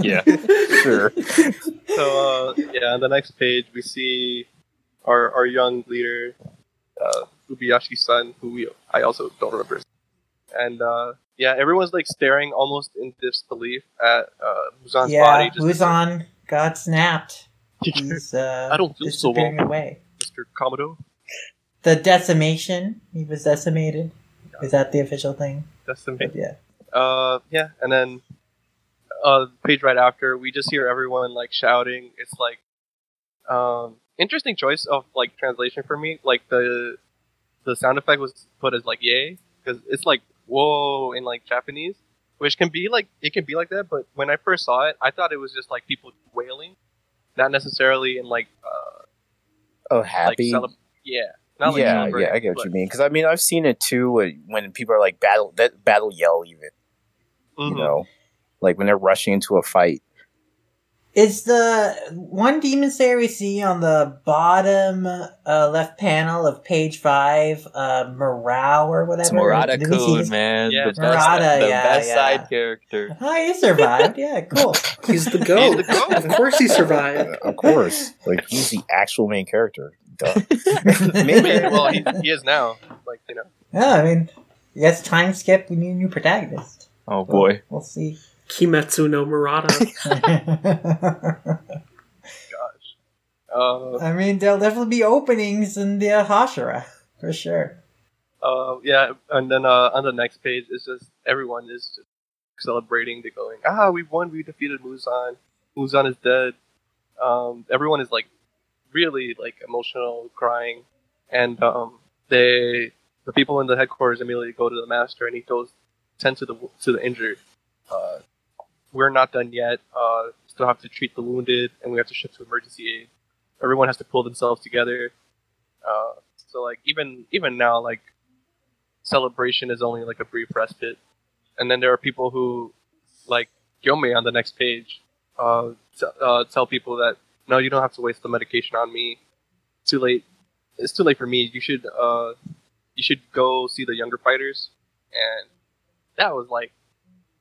Yeah. sure. So uh, yeah, on the next page we see our our young leader, uh, Ubiyashi's son, who we I also don't remember. And uh, yeah, everyone's like staring almost in disbelief at uh, Muzan's yeah, body. Just Muzan got snapped. He's uh, I don't feel so well. away. Mr. Komodo. The decimation. He was decimated. Is that the official thing? But yeah. Uh, yeah, and then uh, page right after, we just hear everyone like shouting. It's like, um, interesting choice of like translation for me. Like the the sound effect was put as like yay because it's like whoa in like Japanese, which can be like it can be like that. But when I first saw it, I thought it was just like people wailing, not necessarily in like uh Oh, like happy. celeb- yeah. Not like yeah, yeah, I get what but- you mean. Because I mean, I've seen it too when- people are like battle that battle yell even. Mhm. You know, like when they're rushing into a fight. Is the one demon slayer we see on the bottom uh, left panel of page five uh, Morale or whatever? It's Murata Did Kun, man. Yeah, the best, Murata, the yeah, best yeah. side character. Oh, he survived. yeah, cool. He's the goat. He's the goat. Of course he survived. Of course, like he's the actual main character. Duh. I Main well, he, he is now. Like you know. Yeah, I mean, yes, time skip. We need a new protagonist. Oh boy. We'll see. Kimetsu no Murata. Gosh. Uh, I mean, there'll definitely be openings in the uh, Hashira for sure. uh, yeah, and then uh, on the next page, it's just everyone is just celebrating. They're going, ah, we won. We defeated Muzan. Muzan is dead. Um, everyone is like really like emotional, crying, and um, they the people in the headquarters immediately go to the master, and he goes tend to the to the injured. Uh, we're not done yet. Uh, still have to treat the wounded, and we have to ship to emergency aid. Everyone has to pull themselves together. Uh, so like even even now, like celebration is only like a brief respite, and then there are people who like Gyomei on the next page uh, t- uh, tell people that no, you don't have to waste the medication on me. It's Too late. It's too late for me. You should uh, you should go see the younger fighters, and that was like,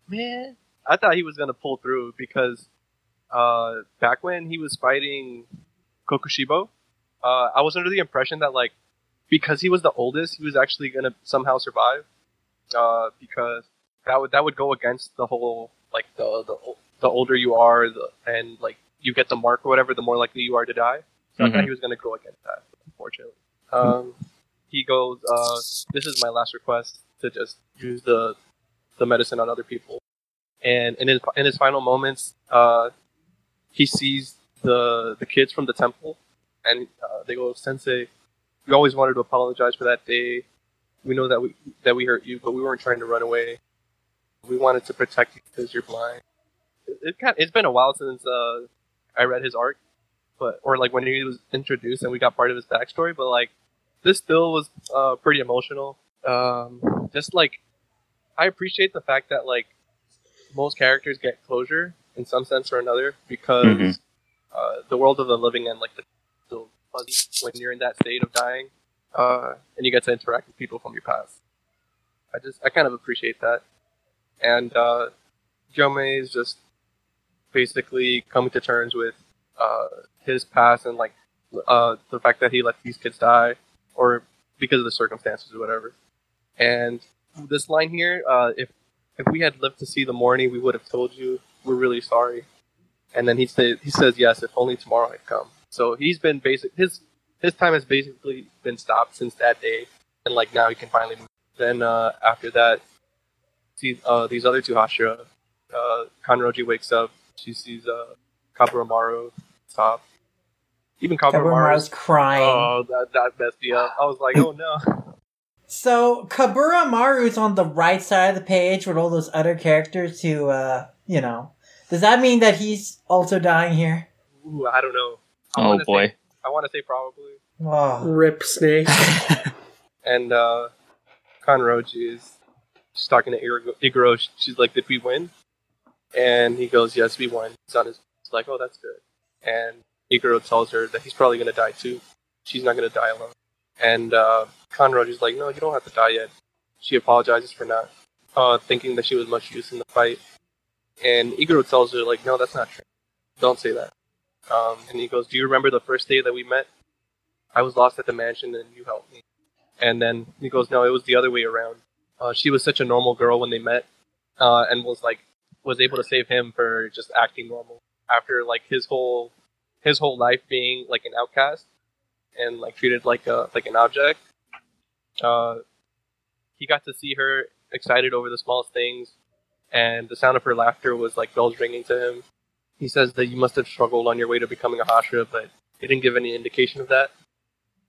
man, I thought he was gonna pull through because uh, back when he was fighting Kokushibo, uh, I was under the impression that like because he was the oldest, he was actually gonna somehow survive. Uh, because that would that would go against the whole like the the, the older you are, the, and like you get the mark or whatever, the more likely you are to die. So I thought Mhm. he was gonna go against that, unfortunately. Um, he goes, uh, "This is my last request to just use the the medicine on other people." And in his in his final moments, uh, he sees the the kids from the temple, and uh, they go, "Sensei, we always wanted to apologize for that day, We know that we that we hurt you, but we weren't trying to run away. We wanted to protect you because you're blind. It, kind it's been a while since uh, I read his arc, but or like when he was introduced and we got part of his backstory. But like this still was uh, pretty emotional. Um, just like I appreciate the fact that like most characters get closure in some sense or another because Mhm. uh, the world of the living and like the still fuzzy when you're in that state of dying, uh, and you get to interact with people from your past. I just I kind of appreciate that, and uh, Gyomei is just basically coming to terms with uh, his past and like uh, the fact that he let these kids die, or because of the circumstances or whatever. And this line here, uh, if if we had lived to see the morning, we would have told you we're really sorry. And then he said he says yes, if only tomorrow had come. So he's been basic his his time has basically been stopped since that day, and like now he can finally move. Then uh, after that, see uh, these other two Hashira. Uh, Kanroji wakes up. She sees uh, Kaburamaru top. Even Kaburamaru's crying. Oh, that that messed me up. I was like, oh no. So Kaburamaru's on the right side of the page with all those other characters who, uh, you know. Does that mean that he's also dying here? Ooh, I don't know. I Oh boy. Say, I want to say probably. Oh. Rip Snake. And uh, Kanroji is she's talking to Iguro. Iguro. She's like, "Did we win?" And he goes, "Yes, we won." He's on his. He's like, "Oh, that's good." And Iguro tells her that he's probably gonna die too. She's not gonna die alone. And uh, Kanroji's like, "No, you don't have to die yet." She apologizes for not uh, thinking that she was much use in the fight. And Iguro tells her, like, "No, that's not true. Don't say that." Um, and he goes, "Do you remember the first day that we met? I was lost at the mansion, and you helped me." And then he goes, "No, it was the other way around. Uh, she was such a normal girl when they met, uh, and was like was able to save him for just acting normal after like his whole his whole life being like an outcast and like treated like a like an object. Uh, he got to see her excited over the smallest things, and the sound of her laughter was like bells ringing to him. He says that you must have struggled on your way to becoming a Hashira, but he didn't give any indication of that.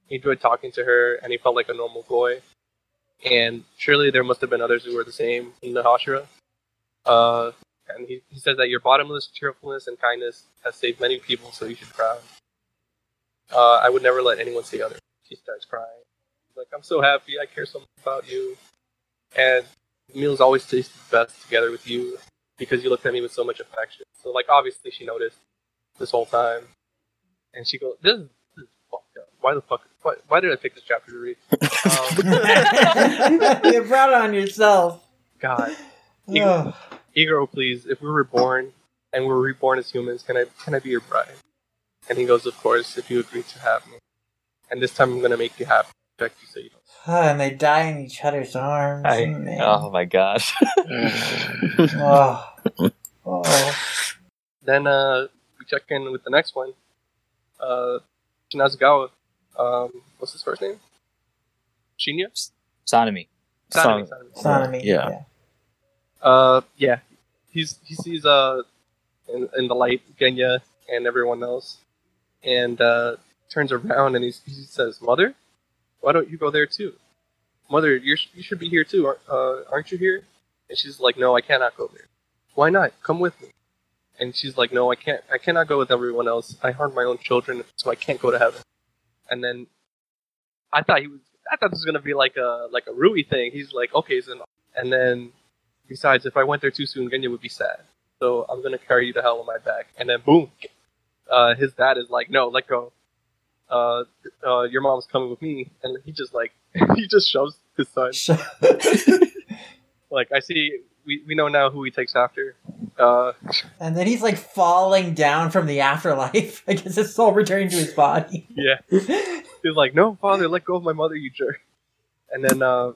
He enjoyed talking to her, and he felt like a normal boy. And surely there must have been others who were the same in the Hashira. Uh, and he, he says that your bottomless cheerfulness and kindness has saved many people, so you should be proud. Uh, I would never let anyone see other. She starts crying. She's like, I'm so happy. I care so much about you. And meals always taste best together with you because you looked at me with so much affection. So, like, obviously she noticed this whole time. And she goes, this is, this is fucked up. Why the fuck? Why, why did I pick this chapter to read? Um, you brought it on yourself. God. Ugh. Igor, please, if we were born and we were reborn as humans, can I can I be your bride? And he goes, Of course, if you agree to have me. And this time I'm gonna make you happy. Protect you so you don't. And they die in each other's arms. I, Man. oh my gosh. Oh. Oh. Then uh we check in with the next one. Uh Shinazugawa. Um what's his first name? Shinya? Sonomy. Sanemi, Son- Sanemi. Sonomy. Yeah. Uh yeah. He's he sees uh in, in the light Genya and everyone else. And uh turns around and he says, Mother? Why don't you go there too? Mother, you should be here too, aren't, uh, aren't you here? And she's like, No, I cannot go there. Why not? Come with me. And she's like, No, I can't. I cannot go with everyone else. I harmed my own children, so I can't go to heaven. And then I thought he was. I thought this was gonna be like a like a Rui thing. He's like, okay, so and then besides, if I went there too soon, Genya would be sad. So I'm gonna carry you to hell on my back. And then boom, uh, his dad is like, no, let go. Uh, uh, your mom's coming with me, and he just like he just shoves his son. Like I see, we, we know now who he takes after. Uh, and then he's like falling down from the afterlife. I guess his soul returning to his body. yeah, he's like, no, father, let go of my mother, you jerk. And then uh,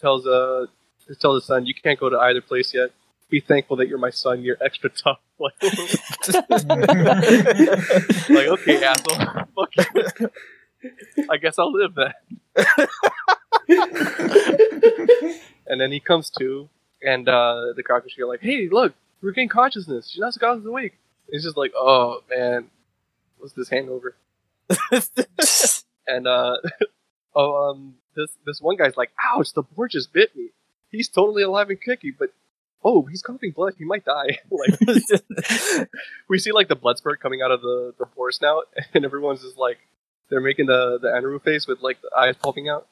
tells uh he tells his son, you can't go to either place yet. Be thankful that you're my son. You're extra tough. Like, like okay, asshole. Fuck you. I guess I'll live then. And then he comes to, and uh, the Kakushi are like, "Hey, look, regain consciousness. she's not so Shinazugawa's awake." He's just like, "Oh man, what's this hangover?" And uh, oh, um, this this one guy's like, ouch, the board just bit me. He's totally alive and kicking, but oh, he's coughing blood. He might die. like we see like the blood spurt coming out of the the boar snout, and everyone's just like, they're making the the Anaru face with like the eyes popping out.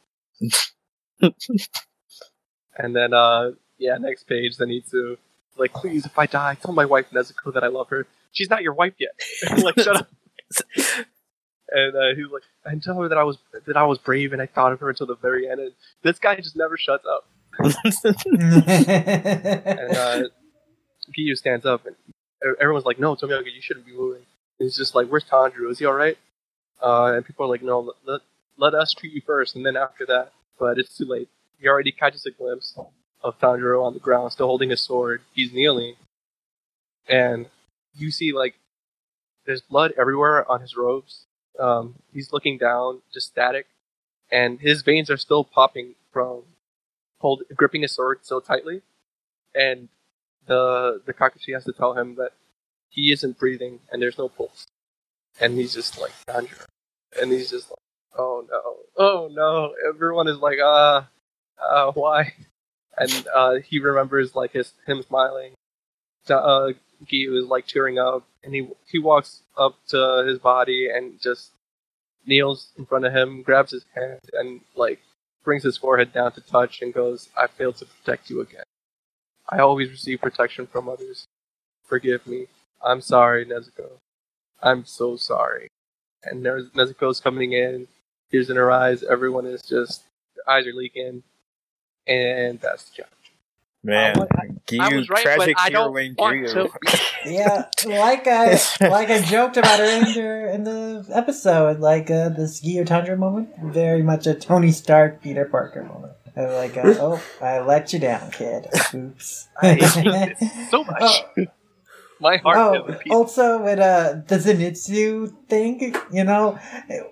and then uh yeah, next page, they need to like, please, if I die, tell my wife Nezuko that I love her. She's not your wife yet. like, shut up. and uh, he was like, and tell her that I was that I was brave and I thought of her until the very end. And this guy just never shuts up. And uh, Giyu stands up, and everyone's like, "No, Tomioka, you shouldn't be moving." And he's just like, "Where's Tanjiro? Is he all right?" Uh, and people are like, "No, let, let let us treat you first, and then after that." But it's too late. He already catches a glimpse of Tanjiro on the ground, still holding his sword. He's kneeling, and you see like there's blood everywhere on his robes. Um, he's looking down, just static, and his veins are still popping from hold gripping his sword so tightly. And the the Kakushi has to tell him that he isn't breathing and there's no pulse. And he's just like. And he's just like, oh no, oh no. Everyone is like, uh, uh, why? And uh, he remembers like his him smiling. Uh, Giyu is like tearing up, and he he walks up to his body and just kneels in front of him, grabs his hand, and like brings his forehead down to touch, and goes, "I failed to protect you again. I always receive protection from others. Forgive me. I'm sorry, Nezuko. I'm so sorry." And Nezuko's coming in, tears in her eyes. Everyone is just their eyes are leaking, and that's the chapter. Man, I was- I Giyu, was right, tragic but I don't heroine want Giyu. to. yeah, like I like I joked about earlier in the episode, like uh, this Gio Tundra moment, very much a Tony Stark Peter Parker moment. Uh, Like, uh, oh, I let you down, kid. Oops. I hate this so much. Oh, My heart oh, is with people. also with uh, the Zenitsu thing, you know,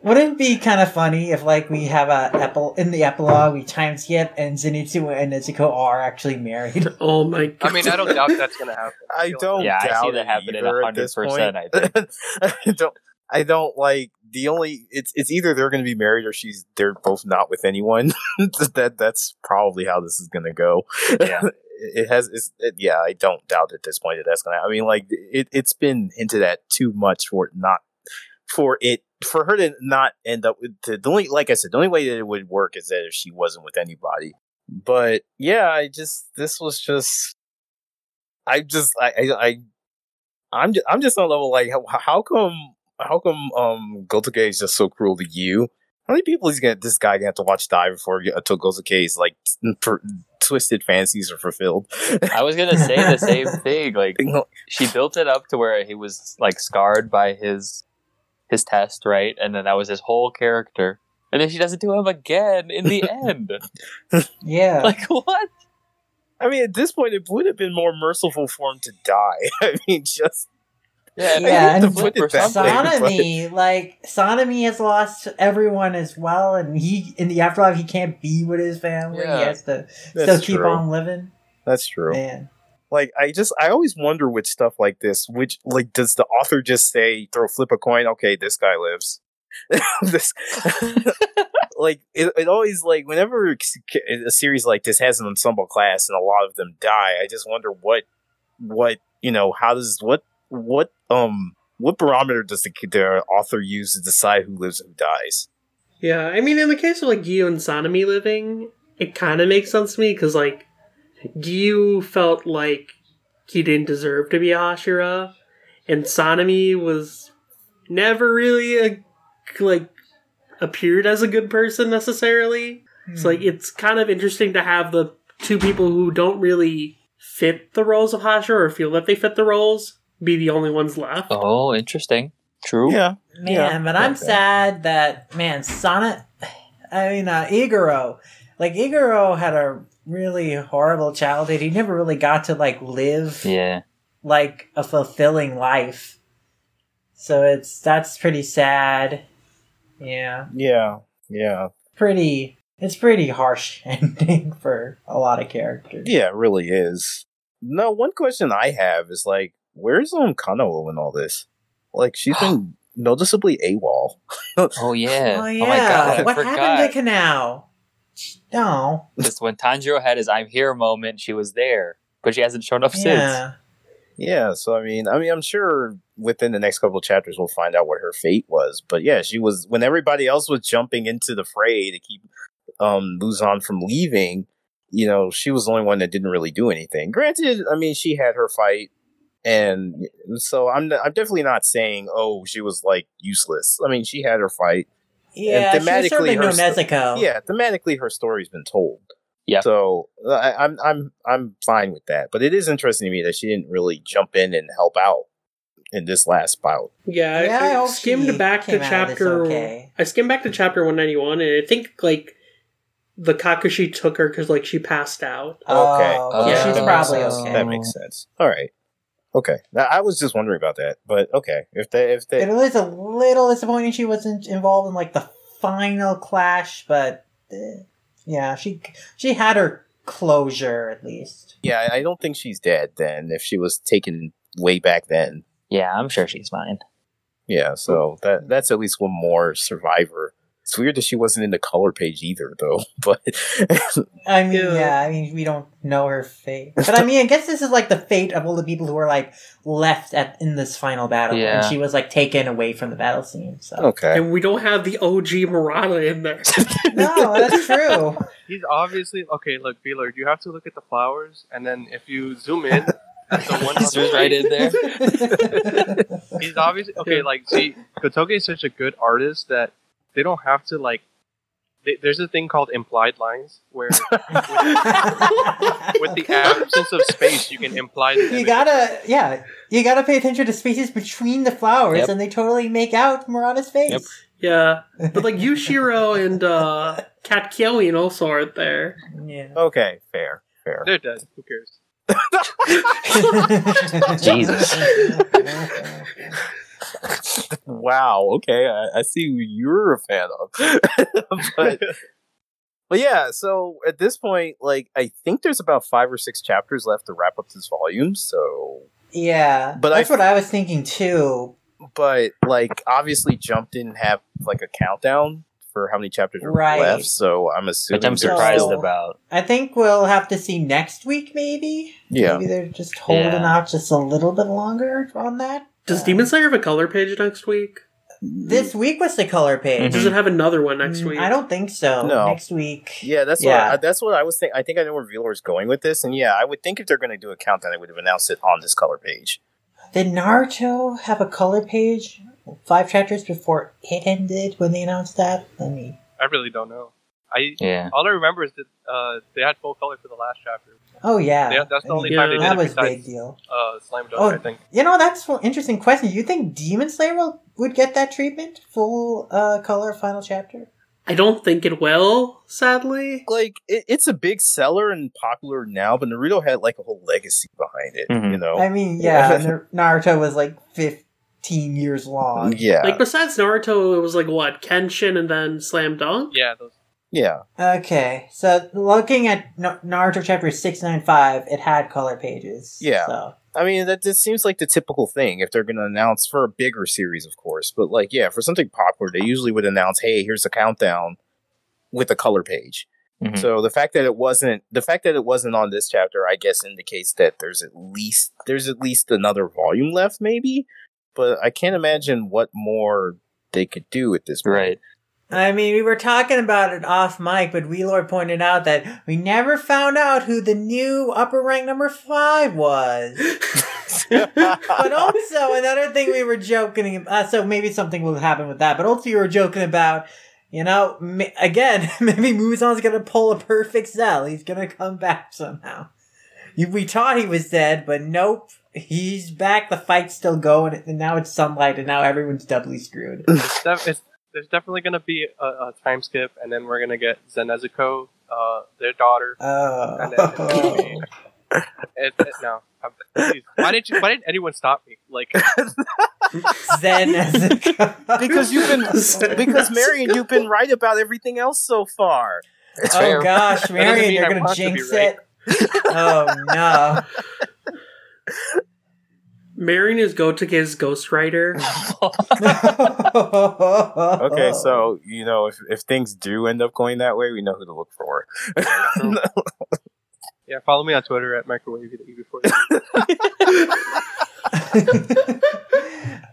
wouldn't it be kind of funny if like we have a epil- in the epilogue we time skip and Zenitsu and Nezuko are actually married. Oh my god. I mean, I don't doubt that's gonna happen. I don't Yeah, I see doubt that it happening either at this 100%, point. I think. I don't. I don't like the only. It's it's either they're going to be married or she's they're both not with anyone. that that's probably how this is going to go. Yeah. It has. It, yeah, I don't doubt at this point that that's to. I mean, like it. It's been hinted at too much for it not for it for her to not end up with the, only like I said the only way that it would work is that if she wasn't with anybody. But yeah, I just this was just I just I I, I I'm just, I'm just on level like how, how come how come um Gotouge is just so cruel to you? How many people is gonna this guy gonna have to watch die before until uh, Gotouge's like per, twisted fantasies are fulfilled? I was gonna say the same thing. Like she built it up to where he was like scarred by his his test, right? And then that was his whole character. And then she does it to him again in the end. yeah. Like what? I mean, at this point, it would have been more merciful for him to die. I mean, just Yeah, Yeah, and and put it that way. Sonomy, like Sonomy has lost everyone as well, and he in the afterlife he can't be with his family. Yeah. He has to That's still keep true. on living. that's true. Man, like i just i always wonder with stuff like this which like does the author just say throw flip a coin okay this guy lives this like it, it always like whenever a series like this has an ensemble class and a lot of them die i just wonder what what you know how does what what um what barometer does the, the author use to decide who lives and who dies? Yeah, I mean, in the case of like Giyu and Sanami living, it kind of makes sense to me because like Giyu felt like he didn't deserve to be a Hashira, and Sanami was never really a like appeared as a good person necessarily. So like it's kind of interesting to have the two people who don't really fit the roles of Hashira or feel that they fit the roles be the only ones left. Oh, interesting. True. yeah man, Yeah, but I'm okay. sad that man Sonnet. I mean, uh, Iguro, like Iguro had a really horrible childhood. He never really got to like live Yeah. like a fulfilling life. So it's that's pretty sad. Yeah. yeah yeah Pretty it's pretty harsh ending for a lot of characters. Yeah, it really is. No, one question I have is like, where's um Kanao in all this? Like, she's been noticeably AWOL. Oh yeah. Oh yeah. Oh my god, I what forgot. happened to Kanao? No. Just when Tanjiro had his "I'm here" moment, she was there, but she hasn't shown up since. Yeah. Yeah, so I mean, I mean, I'm sure within the next couple of chapters we'll find out what her fate was. But yeah, she was when everybody else was jumping into the fray to keep um Muzan from leaving. You know, she was the only one that didn't really do anything. Granted, I mean, she had her fight, and so I'm I'm definitely not saying oh she was like useless. I mean, she had her fight. Yeah, she was thematically, certainly her no. Yeah, thematically, her story's been told. Yeah. So uh, I, I'm I'm I'm fine with that. But it is interesting to me that she didn't really jump in and help out in this last bout. Yeah, Yeah, I, I I skimmed back to came out of this chapter. okay. I skimmed back to chapter one ninety one, and I think like the Kakushi took her because like she passed out. Okay. Oh, oh Yeah, yeah, she's probably sense. okay. That makes sense. All right. Okay. I was just wondering about that, but okay. If they if they It was a little disappointing she wasn't involved in like the final clash, but eh, yeah, she she had her closure at least. yeah, I don't think she's dead then. If she was taken way back then, Yeah, I'm sure she's fine. yeah. So that that's at least one more survivor. It's weird that she wasn't in the color page either, though. But I mean, Yeah. yeah. I mean, we don't know her fate, but I mean, I guess this is like the fate of all the people who were like left at in this final battle, Yeah. and she was like taken away from the battle scene. So okay. And we don't have the OG Murata in there. no, that's true. He's obviously okay. Look, Beeler, you have to look at the flowers, and then if you zoom in, at the one He's right in there. He's obviously okay. Like, see, Gotouge is such a good artist that they don't have to like. They, there's a thing called implied lines where, with, with the absence of space, you can imply. The you image. gotta, yeah, you gotta pay attention to spaces between the flowers, Yep. and they totally make out Murata's face. Yep. yeah, but like Yushiro and uh, Kat Kyoin also aren't there. Yeah. Okay. Fair. Fair. They're dead. Who cares? Jesus. wow. Okay, I, I see who you're a fan of. but but yeah, so at this point, like I think there's about five or six chapters left to wrap up this volume. So, yeah, But that's I- what I was thinking too. but like obviously, Jump didn't have like a countdown for how many chapters are Right. left. So I'm assuming Which I'm surprised still- about. I think we'll have to see next week, maybe. Yeah. Maybe they're just holding Yeah. out just a little bit longer on that. Does Uh, Demon Slayer have a color page next week? This week was the color page. Does it have another one next Mm, week? I don't think so. No. Next week. Yeah, that's Yeah. what I, that's what I was thinking. I think I know where Velour's going with this, and yeah, I would think if they're going to do a countdown, they would have announced it on this color page. Did Naruto have a color page five chapters before it ended when they announced that? Let me. I really don't know. I Yeah. all I remember is that uh, they had full color for the last chapter. Oh yeah, Yeah, that's the only time they did that was a big deal. Uh, Slam Dunk, Oh. I think. You know, that's an interesting question. Do you think Demon Slayer will, would get that treatment? Full uh, color final chapter? I don't think it will. Sadly, Like it, it's a big seller and popular now, but Naruto had like a whole legacy behind it. Mhm. You know, I mean, yeah, Naruto was like 15 years long. yeah, like besides Naruto, it was like what Kenshin and then Slam Dunk. Yeah, those. Yeah. Okay, so looking at Naruto chapter 695, it had color pages. Yeah. So. I mean, that just seems like the typical thing if they're going to announce for a bigger series, of course. But like, yeah, for something popular, they usually would announce, "Hey, here's a countdown with a color page." Mhm. So the fact that it wasn't the fact that it wasn't on this chapter, I guess, indicates that there's at least there's at least another volume left, maybe. But I can't imagine what more they could do at this point. Right. I mean, we were talking about it off mic, but Wheelor pointed out that we never found out who the new upper rank number five was. But also, another thing we were joking about, so maybe something will happen with that, but also you were joking about, you know, ma- again, maybe Muzan's gonna pull a perfect Cell. He's gonna come back somehow. We thought he was dead, but nope. He's back, the fight's still going, and now it's sunlight, and now everyone's doubly screwed. It's def- it's, there's definitely gonna be a, a time skip, and then we're gonna get Zenezuko, uh, their daughter. And then it's gonna Oh. be- it, it, no, I'm- why didn't you? Why didn't anyone stop me? Like, Zen because you've been because Marion, you've been right about everything else so far. It's Oh fair. gosh, Marion, you're I gonna want to be jinx right. it. Oh no. Marion is Gotouge's ghostwriter. Okay, so you know if if things do end up going that way, we know who to look for. Yeah, follow me on Twitter at microwave before.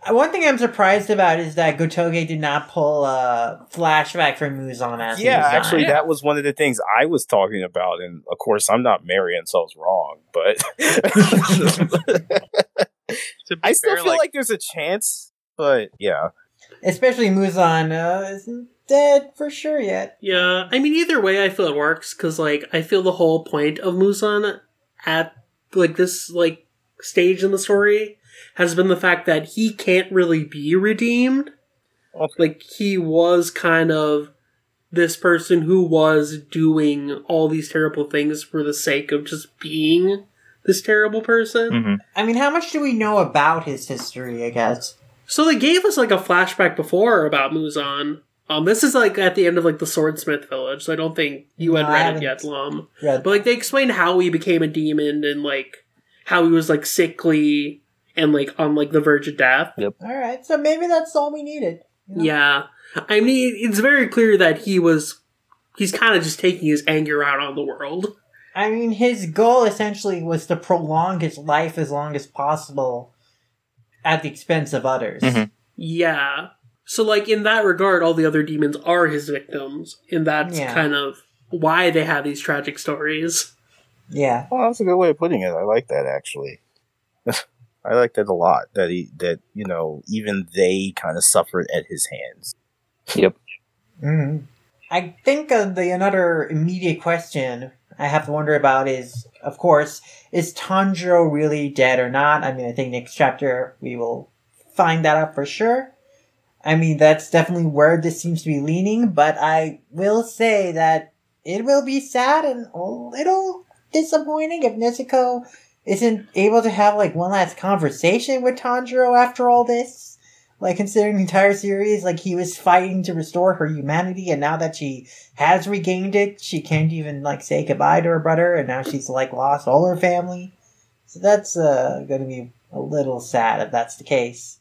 One thing I'm surprised about is that Gotoge did not pull a flashback from Muzan as yeah, was actually, that was one of the things I was talking about, and of course, I'm not Marion, so I was wrong. But to be I still fair, feel like, there's a chance. But yeah, especially Muzan uh, isn't dead for sure yet. Yeah, I mean, either way, I feel it works because, like, I feel the whole point of Muzan at like this like stage in the story has been the fact that he can't really be redeemed. Okay. Like, he was kind of this person who was doing all these terrible things for the sake of just being this terrible person. Mhm. I mean, how much do we know about his history? I guess. So they gave us like a flashback before about Muzan. Um, this is like at the end of like the Swordsmith Village, so I don't think you had No, I read it yet, Lum. Read. But like they explained how he became a demon and like how he was like sickly and like on like the verge of death. Yep. All right, so maybe that's all we needed. you know? Yeah. I mean it's very clear that he was he's kind of just taking his anger out on the world. I mean, his goal essentially was to prolong his life as long as possible at the expense of others. Mhm. Yeah. So like in that regard all the other demons are his victims and that's Yeah. kind of why they have these tragic stories. Yeah. well, that's a good way of putting it. I like that actually. I like that a lot. That he that you know even they kind of suffered at his hands. Yep. hmm I think uh, the another immediate question I have to wonder about is, of course, is Tanjiro really dead or not? I mean, I think next chapter we will find that out for sure. I mean, that's definitely where this seems to be leaning, but I will say that it will be sad and a little disappointing if Nezuko isn't able to have like one last conversation with Tanjiro after all this. Like considering the entire series, like he was fighting to restore her humanity, and now that she has regained it, she can't even like say goodbye to her brother, and now she's like lost all her family. So that's uh, going to be a little sad if that's the case.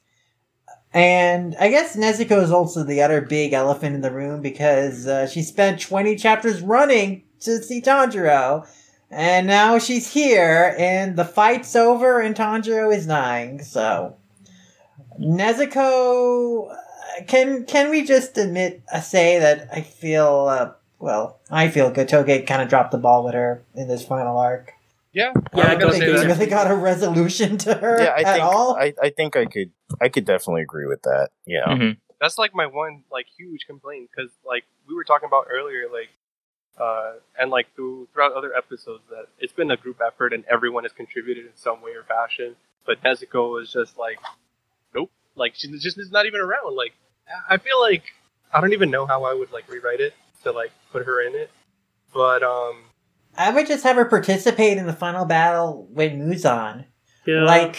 And I guess Nezuko is also the other big elephant in the room because uh, she spent 20 chapters running to see Tanjiro. And now she's here, and the fight's over, and Tanjiro is dying. So, Nezuko, uh, can can we just admit, uh, say that I feel, uh, well, I feel Gotouge kind of dropped the ball with her in this final arc. yeah, Yeah, I I don't think say they really got a resolution to her yeah, I at think all. I, I think I could I could definitely agree with that. Yeah. Mhm. that's like my one like huge complaint because like we were talking about earlier, like uh, and like through throughout other episodes that it's been a group effort and everyone has contributed in some way or fashion. But Nezuko was just like, nope, like she's just is not even around. Like I feel like I don't even know how I would like rewrite it to like put her in it. But um, I would just have her participate in the final battle with Muzan. Yeah. Like,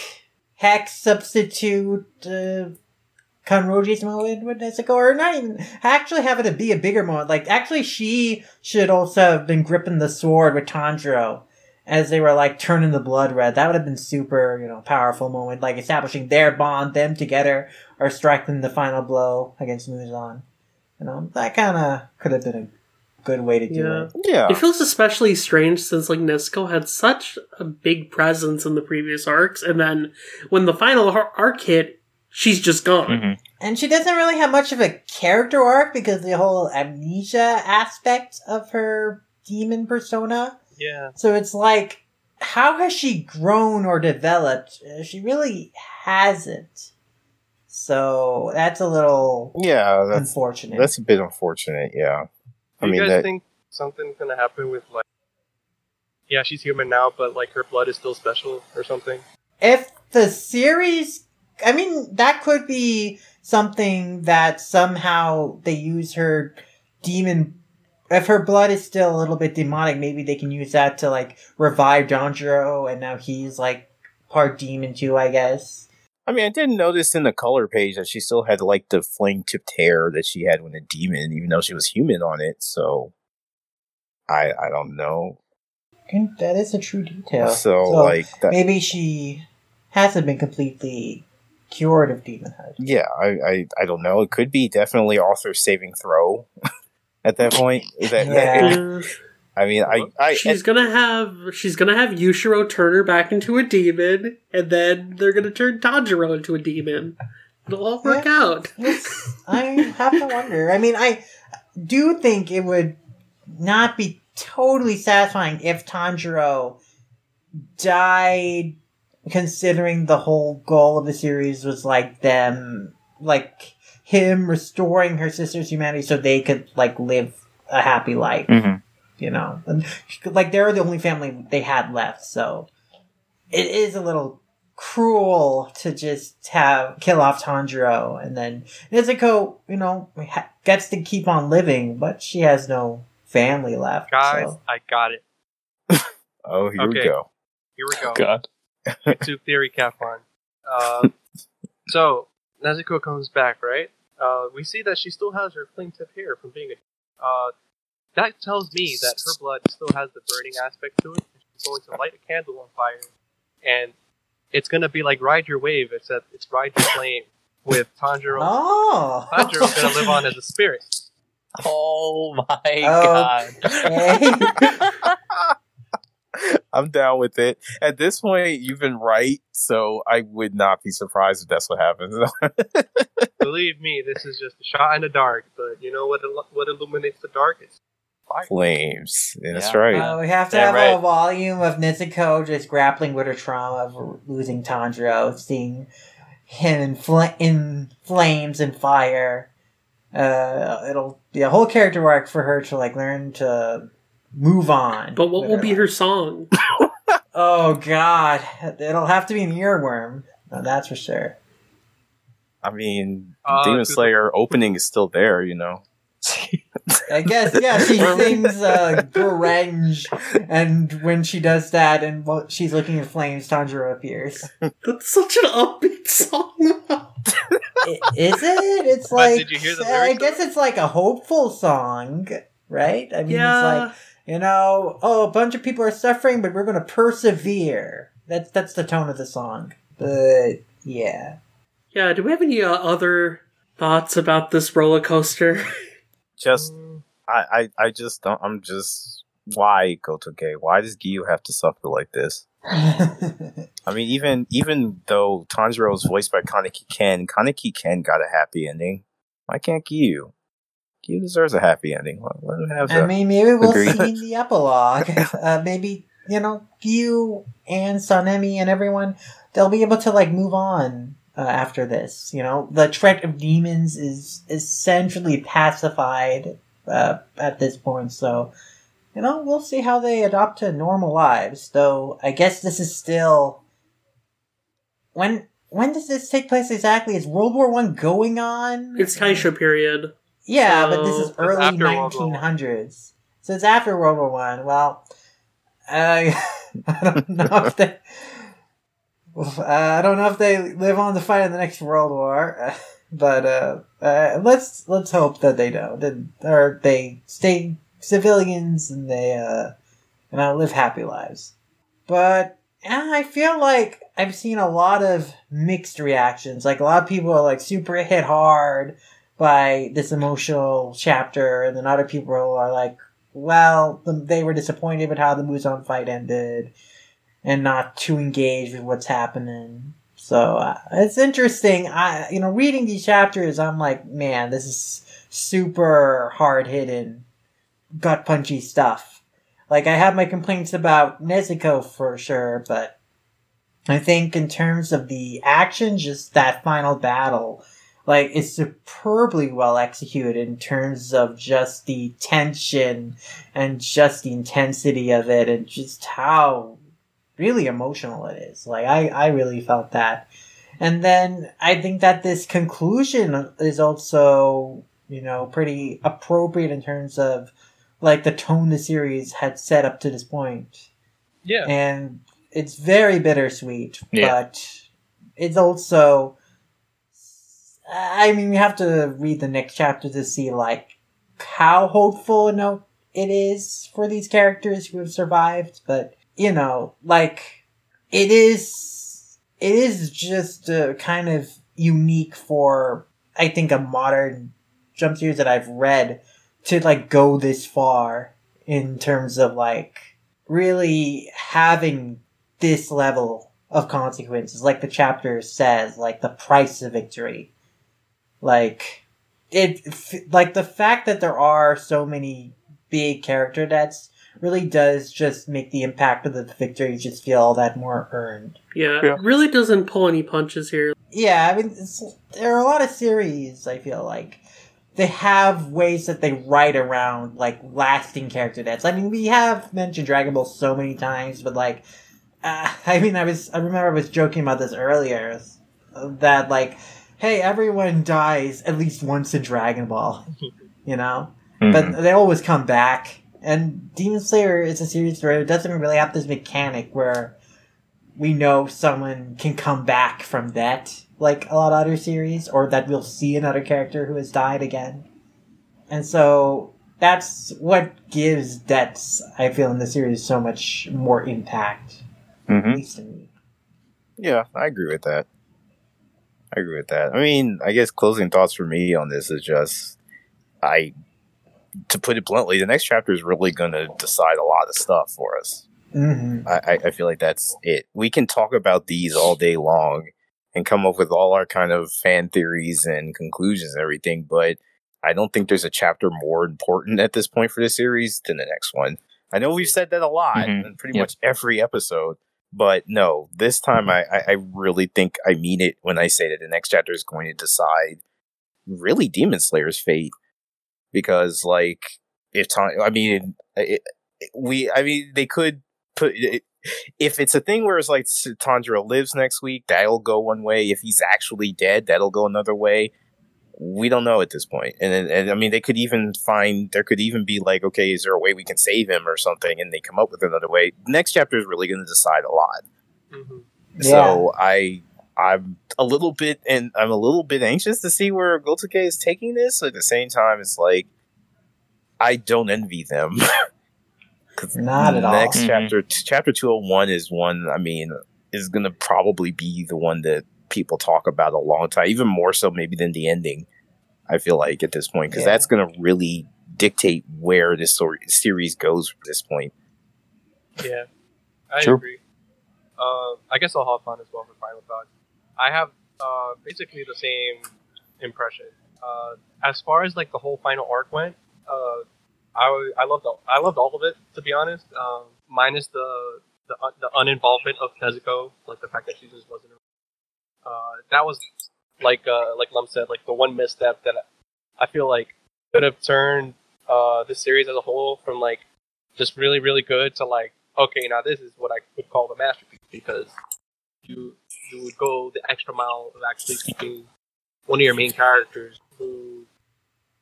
Hex substitute uh, Kanroji's moment with Nezuko, or not even, actually have it be a bigger moment. Like, actually, she should also have been gripping the sword with Tanjiro as they were, like, turning the blood red. That would have been super, you know, powerful moment, like establishing their bond, them together, or striking the final blow against Muzan. You know, that kind of could have been a good way to do Yeah. it. Yeah. It feels especially strange since like Nezuko had such a big presence in the previous arcs, and then when the final arc hit, she's just gone. Mhm. And she doesn't really have much of a character arc because the whole amnesia aspect of her demon persona. Yeah, So it's like, how has she grown or developed? Uh, She really hasn't. So that's a little yeah, that's unfortunate. that's a bit unfortunate. Yeah. I Do mean you guys that think something's gonna happen with like? Yeah, she's human now, but like her blood is still special or something. if the series i mean that could be something that somehow they use her demon if her blood is still a little bit demonic maybe they can use that to like revive Tanjiro and now he's like part demon too i guess I mean, I didn't notice in the color page that she still had like the flame tipped hair that she had when a demon, even though she was human on it. So, I I don't know. Can- that is a true detail So, like that. maybe she hasn't been completely cured of demonhood. Yeah, I, I, I don't know. It could be definitely author saving throw at that point. That, Yeah. Yeah. I mean, I, I she's gonna have she's gonna have Yushiro turn her back into a demon, and then they're gonna turn Tanjiro into a demon. It'll all work out. Yes, I have to wonder. I mean, I do think it would not be totally satisfying if Tanjiro died, considering the whole goal of the series was like them, like him restoring her sister's humanity so they could like live a happy life. Mhm. You know, and, like they're the only family they had left, so it is a little cruel to just have kill off Tanjiro and then Nezuko, you know, ha- gets to keep on living, but she has no family left. Guys, so. I got it. oh, here we go. Here we go. God. YouTube theory, Kaplan. Uh, so Nezuko comes back, right? Uh, we see that she still has her flame tip hair from being a. Uh, that tells me that her blood still has the burning aspect to it. She's going to light a candle on fire, and it's gonna be like ride your wave, except it's ride your flame with Tanjiro. Oh, Tanjiro's gonna live on as a spirit. Oh my Oh. god. Okay. I'm down with it. At this point, you've been right, so I would not be surprised if that's what happens. Believe me, this is just a shot in the dark. But you know what? il- What illuminates the darkest? Fire. Flames. Yeah, that's Yeah. right. Uh, we have to Yeah, have right. a volume of Nezuko just grappling with her trauma of losing Tanjiro, seeing him in, fl- in flames and fire. Uh, it'll be a whole character arc for her to like learn to move on. But what will be her song? Oh God, it'll have to be an earworm. No, that's for sure. I mean, Uh, Demon good- Slayer opening is still there, you know. I guess yeah, she sings uh, "Gurenge," and when she does that, and while she's looking at flames, Tanjiro appears. That's such an upbeat song. Is it? It's But like did you hear the I guess of it's like a hopeful song, right? I mean, it's like you know, oh, a bunch of people are suffering, but we're going to persevere. That's that's the tone of the song. But yeah, yeah. Do we have any uh, other thoughts about this roller coaster? Just, I, I, I just don't, I'm just, why Gotouge? Why does Giyu have to suffer like this? I mean, even, even though Tanjiro is voiced by Kaneki Ken, Kaneki Ken got a happy ending. Why can't Giyu? Giyu deserves a happy ending. Let, let him have I that. mean, maybe we'll Agreed. see in the epilogue. Uh, maybe you know, you and Sanemi and everyone, they'll be able to like move on uh, after this. You know, the threat of demons is essentially pacified uh, at this point. So, you know, we'll see how they adopt to normal lives. Though I guess this is still when. When does this take place exactly? Is World War One going on? it's Taisho period. Yeah, but this is early after World War nineteen hundreds. So it's after World War One. Well, I I don't know if they. Uh, I don't know if they live on to fight in the next World War, but uh, uh, let's let's hope that they don't, and, or they stay civilians and they uh, you know live happy lives. But I feel like I've seen a lot of mixed reactions. Like a lot of people are like super hit hard by this emotional chapter, and then other people are like, well, the, they were disappointed with how the Muzan fight ended, and not too engaged with what's happening. So uh, it's interesting. I, you know, reading these chapters, I'm like, man, this is super hard hitting, gut punchy stuff. Like I have my complaints about Nezuko for sure, but I think in terms of the action, just that final battle, like it's superbly well executed in terms of just the tension and just the intensity of it and just how really emotional it is. Like I, I really felt that. And then I think that this conclusion is also, you know, pretty appropriate in terms of like the tone the series had set up to this point yeah. and it's very bittersweet, Yeah. but it's also. I mean, we have to read the next chapter to see like how hopeful you know, it is for these characters who have survived. But you know, like it is. it is just uh, kind of unique for I think a modern jump series that I've read to like go this far in terms of like really having this level of consequences like the chapter says like the price of victory like it f- like the fact that there are so many big character deaths really does just make the impact of the victory just feel all that more earned Yeah, Yeah. it really doesn't pull any punches here. yeah, I mean, it's, there are a lot of series. I feel like they have ways that they write around like lasting character deaths. I mean, we have mentioned Dragon Ball so many times, but like, uh, I mean, I was I remember I was joking about this earlier that like, hey, everyone dies at least once in Dragon Ball, you know, Mhm. but they always come back. And Demon Slayer is a series where it doesn't really have this mechanic where we know someone can come back from that, like a lot of other series, or that we'll see another character who has died again. And so that's what gives deaths, I feel, in the series so much more impact, at Mhm. least to me. Yeah, I agree with that. I agree with that. I mean, I guess closing thoughts for me on this is just, I, to put it bluntly, the next chapter is really going to decide a lot of stuff for us. hmm I, I- I feel like that's it. We can talk about these all day long and come up with all our kind of fan theories and conclusions and everything, but I don't think there's a chapter more important at this point for the series than the next one. I know we've said that a lot Mhm. in pretty Yep. much every episode, but no, this time mm-hmm. I, I, I really think I mean it when I say that the next chapter is going to decide really Demon Slayer's fate. Because, like, if time, I mean, it, it- we, I mean, they could put it, if it's a thing where it's like Tanjiro lives next week, that'll go one way. If he's actually dead, that'll go another way. We don't know at this point. And, and, and I mean, they could even find there could even be like, okay, is there a way we can save him or something? And they come up with another way. Next chapter is really going to decide a lot. hmm So I I'm a little bit and I'm a little bit anxious to see where Gotouge is taking this. At the same time, it's like I don't envy them. 'Cause Not at all. Next Mhm. chapter, chapter two hundred one is one. I mean, is going to probably be the one that people talk about a long time, even more so maybe than the ending. I feel like at this point because Yeah. that's going to really dictate where this story, series goes from this point. Yeah, I True. agree. Uh, I guess I'll hop on as well for final thoughts. I have uh, basically the same impression. Uh, as far as like the whole final arc went, uh, I I loved all, I loved all of it to be honest. Um, minus the the un- the uninvolvement of Nezuko, like the fact that she just wasn't. Uh, that was like uh, like Lum said, like the one misstep that I feel like could have turned uh, the series as a whole from like just really really good to like okay now this is what I would call the masterpiece because you you would go the extra mile of actually keeping one of your main characters who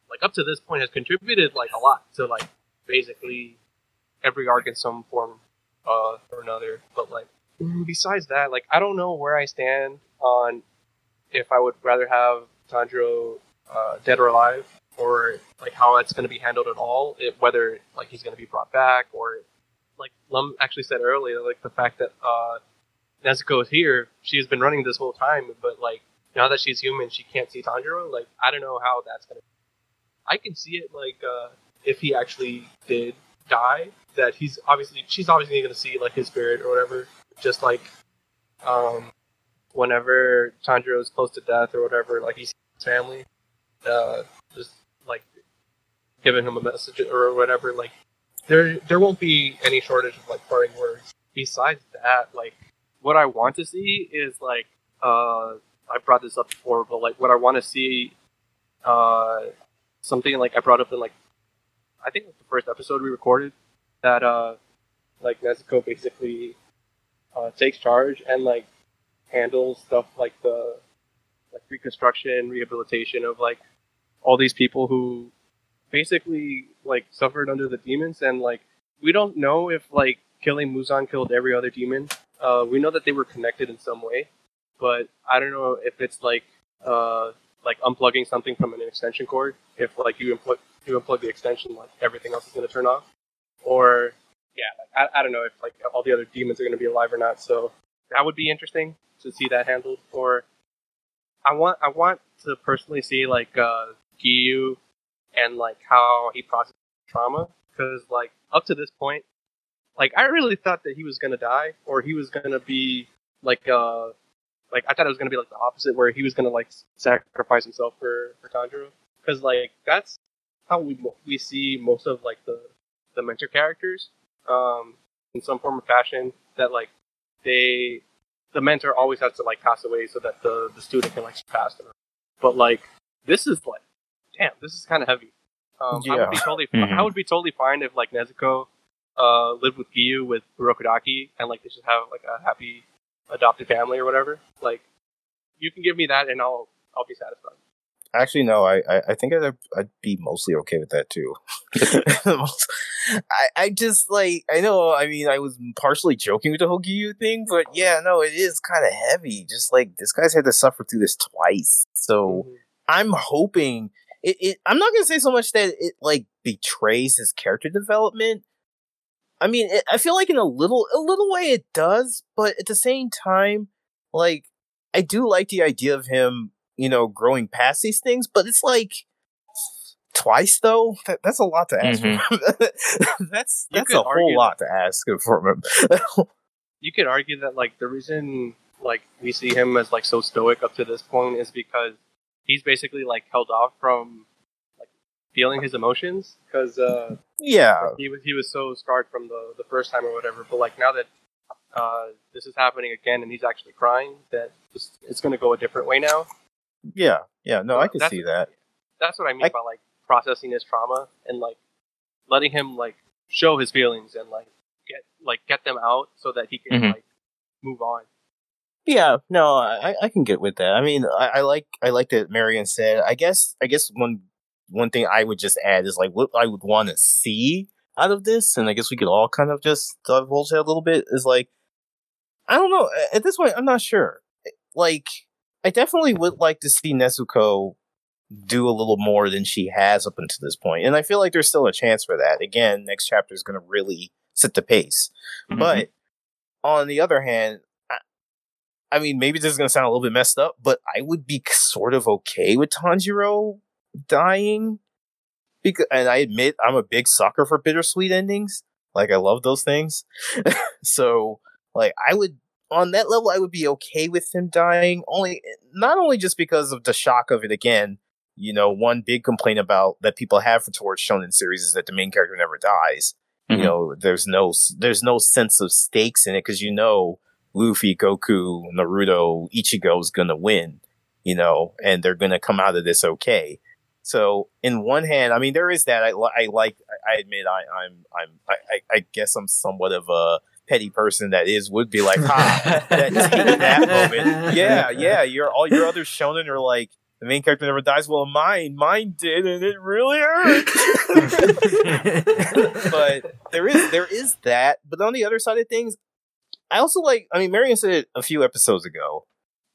like up to this point has contributed like a lot to like basically every arc in some form uh, or another. But like besides that like I don't know where I stand on if I would rather have Tanjiro uh, dead or alive or like how it's going to be handled at all whether like he's going to be brought back or like Lum actually said earlier like the fact that uh, Nezuko is here she's been running this whole time but like now that she's human she can't see Tanjiro like I don't know how that's going to I can see it like uh, if he actually did die that he's obviously she's obviously going to see like his spirit or whatever just like um whenever Tanjiro is close to death or whatever like he sees his family uh just like giving him a message or whatever like there there won't be any shortage of like parting words. Besides that like what i want to see is like uh i brought this up before but like what i want to see uh something like i brought up in like i think the first episode we recorded that uh like nezuko basically uh takes charge and like handles stuff like the like reconstruction rehabilitation of like all these people who basically like suffered under the demons and like we don't know if like killing Muzan killed every other demon. Uh, we know that they were connected in some way, but I don't know if it's like uh, like unplugging something from an extension cord. If like you unplug you unplug the extension, like everything else is going to turn off, or yeah, like, I, I don't know if like all the other demons are going to be alive or not. So that would be interesting to see that handled. Or I want I want to personally see like uh, Giyu and like how he processes trauma because like up to this point, like I really thought that he was gonna die or he was gonna be like uh like I thought it was gonna be like the opposite where he was gonna like sacrifice himself for for Tanjiro because like that's how we we see most of like the the mentor characters um in some form or fashion that like they the mentor always has to like pass away so that the the student can like surpass them but like this is like damn this is kind of heavy um I would be Yeah. totally Mhm. I would be totally fine if like Nezuko uh lived with Giyu with Urokodaki and like they just have like a happy adopted family or whatever like you can give me that and I'll I'll be satisfied Actually, no. I, I, I think I'd, I'd be mostly okay with that too. I, I just like I know. I mean, I was partially joking with the whole Giyu thing, but yeah, no, it is kind of heavy. Just like this guy's had to suffer through this twice, so mm-hmm. I'm hoping it, it. I'm not gonna say so much that it like betrays his character development. I mean, it, I feel like in a little a little way it does, but at the same time, like I do like the idea of him, you know, growing past these things. But it's like twice though. That, that's a lot to ask. Mhm. That's that's a whole lot to ask from him. you could argue that like the reason like we see him as like so stoic up to this point is because he's basically like held off from like feeling his emotions because uh yeah, he was he was so scarred from the the first time or whatever but like now that uh this is happening again and he's actually crying that it's, it's going to go a different way now yeah, yeah. No, I can see that. that's what i mean I- by like processing his trauma and like letting him like show his feelings and like get like get them out so that he can Mhm. like move on Yeah, no, I, I can get with that. I mean, I, I like I like that Marion said. I guess I guess one one thing I would just add is like what I would want to see out of this, and I guess we could all kind of just divulge it a little bit. Is like I don't know at this point I'm not sure. Like I definitely would like to see Nezuko do a little more than she has up until this point, and I feel like there's still a chance for that. Again, next chapter is going to really set the pace. Mhm. But on the other hand, I, I mean, maybe this is going to sound a little bit messed up, but I would be sort of okay with Tanjiro dying. Because, and I admit I'm a big sucker for bittersweet endings. Like I love those things. so, like I would on that level, I would be okay with him dying. Only not only just because of the shock of it again. You know, one big complaint about that people have for towards shonen series is that the main character never dies Mhm. you know there's no there's no sense of stakes in it because you know luffy goku naruto ichigo is gonna win you know and they're gonna come out of this okay so in one hand i mean there is that i, I like i admit i i'm i'm I- I guess i'm somewhat of a petty person that is would be like ha that, that moment yeah yeah your all your other shonen are like the main character never dies well mine mine did and it really hurt but there is there is that. But on the other side of things, I also like. I mean, Marion said it a few episodes ago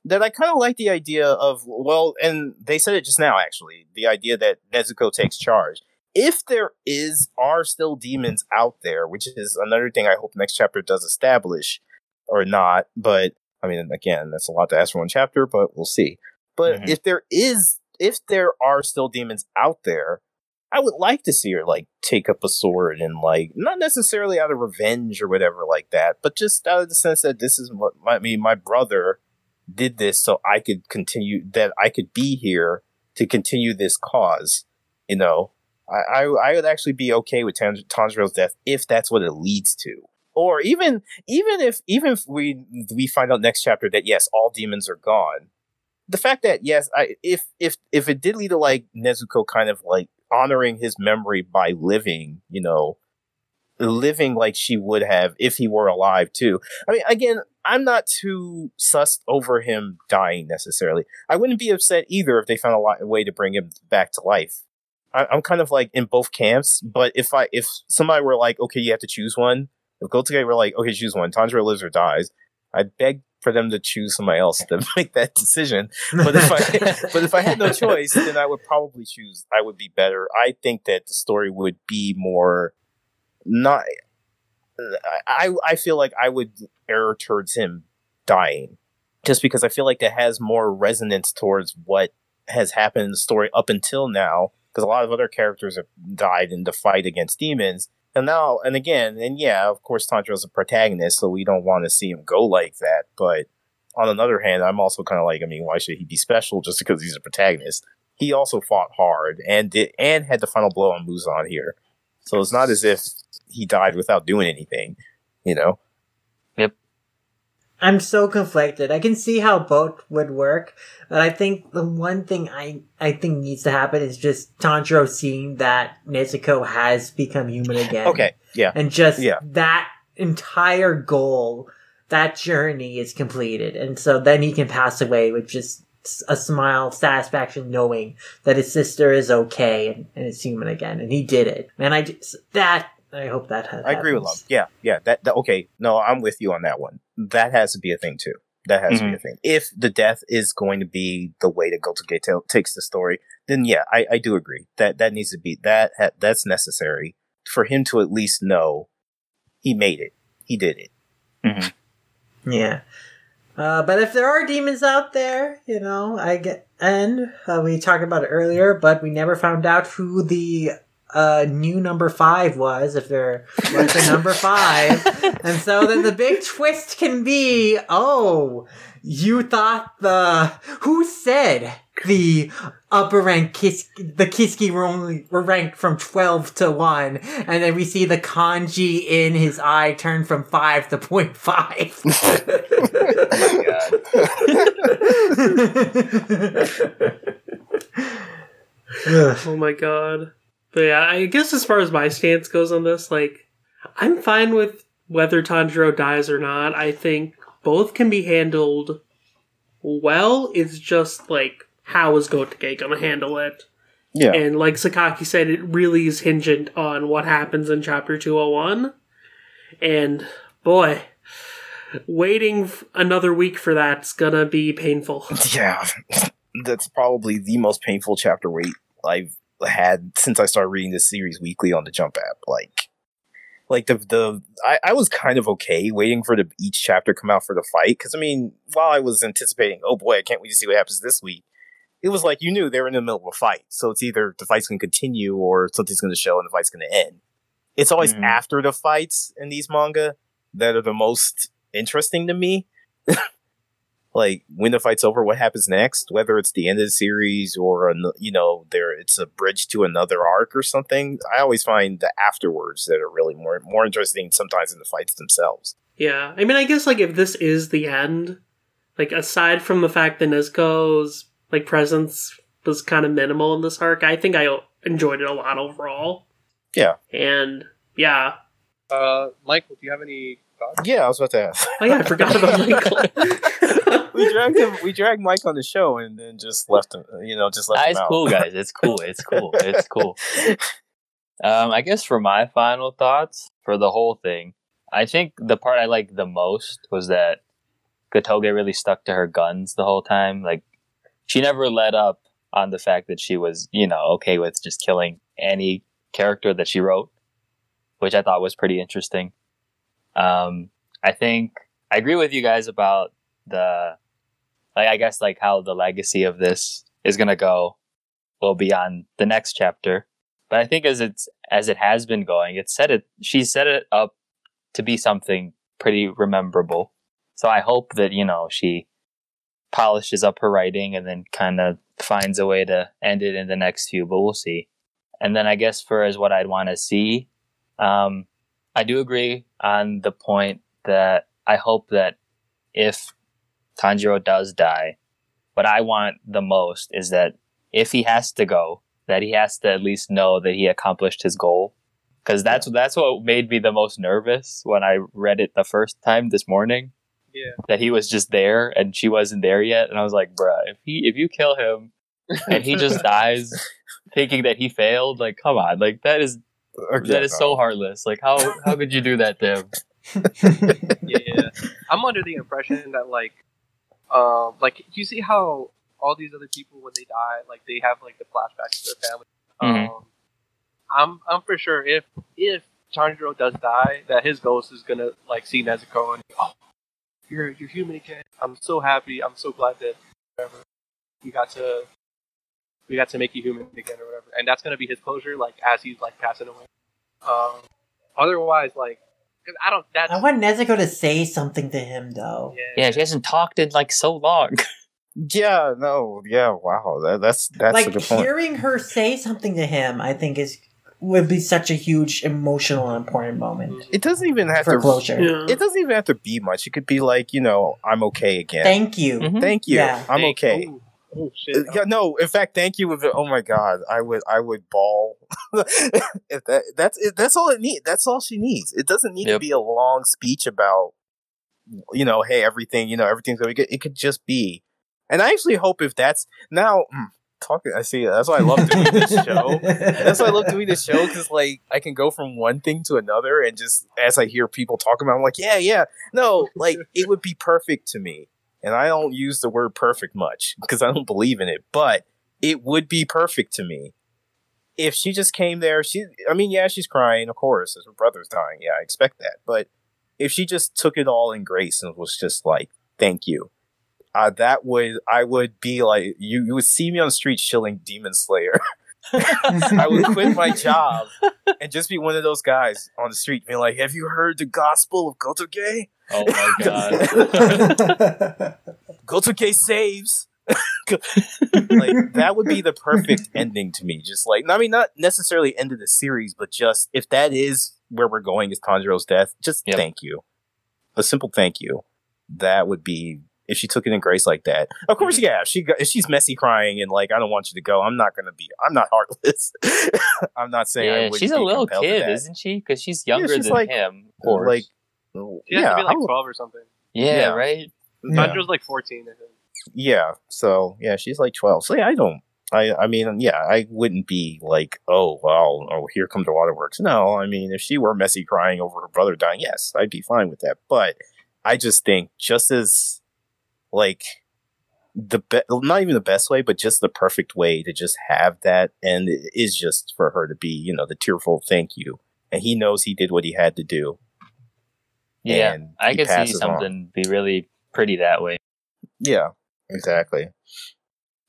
that I kind of like the idea of well, and they said it just now actually. The idea that Nezuko takes charge. If there is are still demons out there, which is another thing I hope next chapter does establish, or not. But I mean, again, that's a lot to ask for one chapter, but we'll see. But Mhm. if there is, if there are still demons out there, I would like to see her like take up a sword and like not necessarily out of revenge or whatever like that, but just out of the sense that this is what my, I mean. My brother did this so I could continue that I could be here to continue this cause. You know, I I, would actually be okay with Tan- Tanjiro's death if that's what it leads to, or even even if even if we we find out next chapter that yes, all demons are gone. The fact that yes, I if if if it did lead to like Nezuko kind of like honoring his memory by living, you know, living like she would have if he were alive too. I mean, again, I'm not too sussed over him dying necessarily. I wouldn't be upset either if they found a, lot, a way to bring him back to life. I, I'm kind of like in both camps, but if I if somebody were like, okay, you have to choose one, if Gotouge were like, okay, choose one, Tanjiro lives or dies, I'd beg for them to choose somebody else to make that decision. But if I but if I had no choice, then I would probably choose. I would be better. I think that the story would be more not. I I feel like I would err towards him dying, just because I feel like that has more resonance towards what has happened in the story up until now. Because a lot of other characters have died in the fight against demons, and now and again, and yeah, of course, Tanjiro's a protagonist, so we don't want to see him go like that. But on another hand, I'm also kind of like, I mean, why should he be special just because he's a protagonist? He also fought hard and did and had the final blow on Muzan here, so it's not as if he died without doing anything, you know. I'm so conflicted. I can see how both would work, but I think the one thing I I think needs to happen is just Tanjiro seeing that Nezuko has become human again. Okay, yeah, And just Yeah. that entire goal, that journey is completed. And so then he can pass away with just a smile of satisfaction knowing that his sister is okay and, and is human again. And he did it. Man, I just, that, I hope that has I agree with happens. Lum. Yeah, yeah. That, that okay. No, I'm with you on that one. That has to be a thing too. That has to be a thing. If the death is going to be the way to go to get takes the story, then yeah, I, I do agree that that needs to be that ha- that's necessary for him to at least know he made it. He did it. Yeah. Uh, but if there are demons out there, you know, I get, and uh, we talked about it earlier, but we never found out who the uh, new number five was, if there was a number five. and so then the big twist can be, oh, you thought the, who said the upper rank Kis, the Kizuki were only, were ranked from 12 to 1, and then we see the kanji in his eye turn from 5 to 0.5. Oh my god. But yeah, I guess as far as my stance goes on this, like, I'm fine with whether Tanjiro dies or not. I think both can be handled well. It's just, like, how is Gotouge gonna handle it? Yeah. And like Sakaki said, it really is hinged on what happens in chapter 201. And boy, waiting f- another week for that's gonna be painful. Yeah, that's probably the most painful chapter wait I've had since I started reading this series weekly on the Jump app. Like, like the the I, I was kind of okay waiting for the each chapter to come out for the fight because I mean, while I was anticipating, oh boy, I can't wait to see what happens this week. It was like you knew they were in the middle of a fight, so it's either the fight's going to continue or something's going to show and the fight's going to end. It's always Mhm. after the fights in these manga that are the most interesting to me. like when the fight's over, what happens next? Whether it's the end of the series or an- you know, there it's a bridge to another arc or something. I always find the afterwards that are really more more interesting sometimes than the fights themselves. Yeah, I mean, I guess like if this is the end, like aside from the fact that Nezuko's like presence was kind of minimal in this arc, I think I enjoyed it a lot overall. Yeah. And yeah, Uh, Michael, do you have any thoughts? Yeah, I was about to ask. oh yeah, I forgot about Michael. we dragged him. We dragged Mike on the show and then just left him. You know, just left Ah, him it's out. cool, guys. It's cool. It's cool. It's cool. Um, I guess for my final thoughts for the whole thing, I think the part I liked the most was that Gotouge really stuck to her guns the whole time. Like, she never let up on the fact that she was, you know, okay with just killing any character that she wrote, which I thought was pretty interesting. Um, I think I agree with you guys about the, like, I guess, like how the legacy of this is going to go will be on the next chapter. But I think as it's as it has been going, it's set it she's set it up to be something pretty rememberable. So I hope that, you know, she polishes up her writing and then kind of finds a way to end it in the next few, but we'll see. And then I guess for as what I'd want to see, um, I do agree on the point that I hope that if Tanjiro does die, what I want the most is that if he has to go, that he has to at least know that he accomplished his goal. Because that's that's what made me the most nervous when I read it the first time this morning. Yeah. That he was just there and she wasn't there yet, and I was like, "Bruh, if he if you kill him and he just dies, thinking that he failed, like, come on, like that is that is so heartless. Like, how how could you do that to him? yeah, I'm under the impression that like, um, like you see how all these other people when they die, like they have like the flashbacks to their family. Mhm. Um, I'm I'm for sure if if Tanjiro does die, that his ghost is gonna like see Nezuko and oh, you're you're human again. I'm so happy. I'm so glad that whatever we got to we got to make you human again or whatever. And that's gonna be his closure, like as he's like passing away. Um, otherwise, like, 'cause I don't. That's I want Nezuko to say something to him though. yeah. Yeah, she hasn't talked in like so long. Yeah, no, yeah, wow, that, that's that's a like good point. hearing her say something to him, I think is would be such a huge emotional and important moment It doesn't even have for to. closure. Yeah. It doesn't even have to be much. It could be like, you know, I'm okay again. Thank you. Mhm. Thank you. Yeah. I'm Thank- okay. ooh, Oh shit! Uh, Yeah, no. In fact, thank you. If it, oh my god, I would, I would ball. if that, that's it, that's all it needs. That's all she needs. It doesn't need to be a long speech about, you know, hey, everything, you know, everything's gonna be good. It could just be, and I actually hope if that's now mm, talking. I see. That's why I love doing this show. That's why I love doing this show because like I can go from one thing to another, and just as I hear people talk about, it, I'm like, yeah, yeah, no, like it would be perfect to me. And I don't use the word perfect much because I don't believe in it, but it would be perfect to me if she just came there. She, I mean, yeah, she's crying, of course, as her brother's dying. Yeah, I expect that. But if she just took it all in grace and was just like, "Thank you," uh, that would I would be like, you, you would see me on the street shilling Demon Slayer. I would quit my job and just be one of those guys on the street being like, "Have you heard the gospel of Gotouge? oh my god. Gotouge saves." like that would be the perfect ending to me. Just like I mean, not necessarily end of the series, but just if that is where we're going is Tanjiro's death, just Yep. thank you, a simple thank you. That would be if she took it in grace like that. Of course, mm-hmm. yeah. She got, if she's messy crying and like I don't want you to go, I'm not gonna be. I'm not heartless. I'm not saying. Yeah, wouldn't she's a little kid, isn't she? Because she's younger she's than like- him. Of course. Like, She has yeah, to be like I would- twelve or something. yeah, yeah. right. yeah. Tanjiro's like fourteen. Yeah. So yeah, she's like twelve. So yeah, I don't. I I mean, yeah, I wouldn't be like, oh well, oh here come the waterworks. No, I mean, if she were messy crying over her brother dying, yes, I'd be fine with that. But I just think just as like the be- not even the best way, but just the perfect way to just have that, and it is just for her to be, you know, the tearful thank you, and he knows he did what he had to do. Yeah, I could see passes on. something be really pretty that way. Yeah, exactly. Kind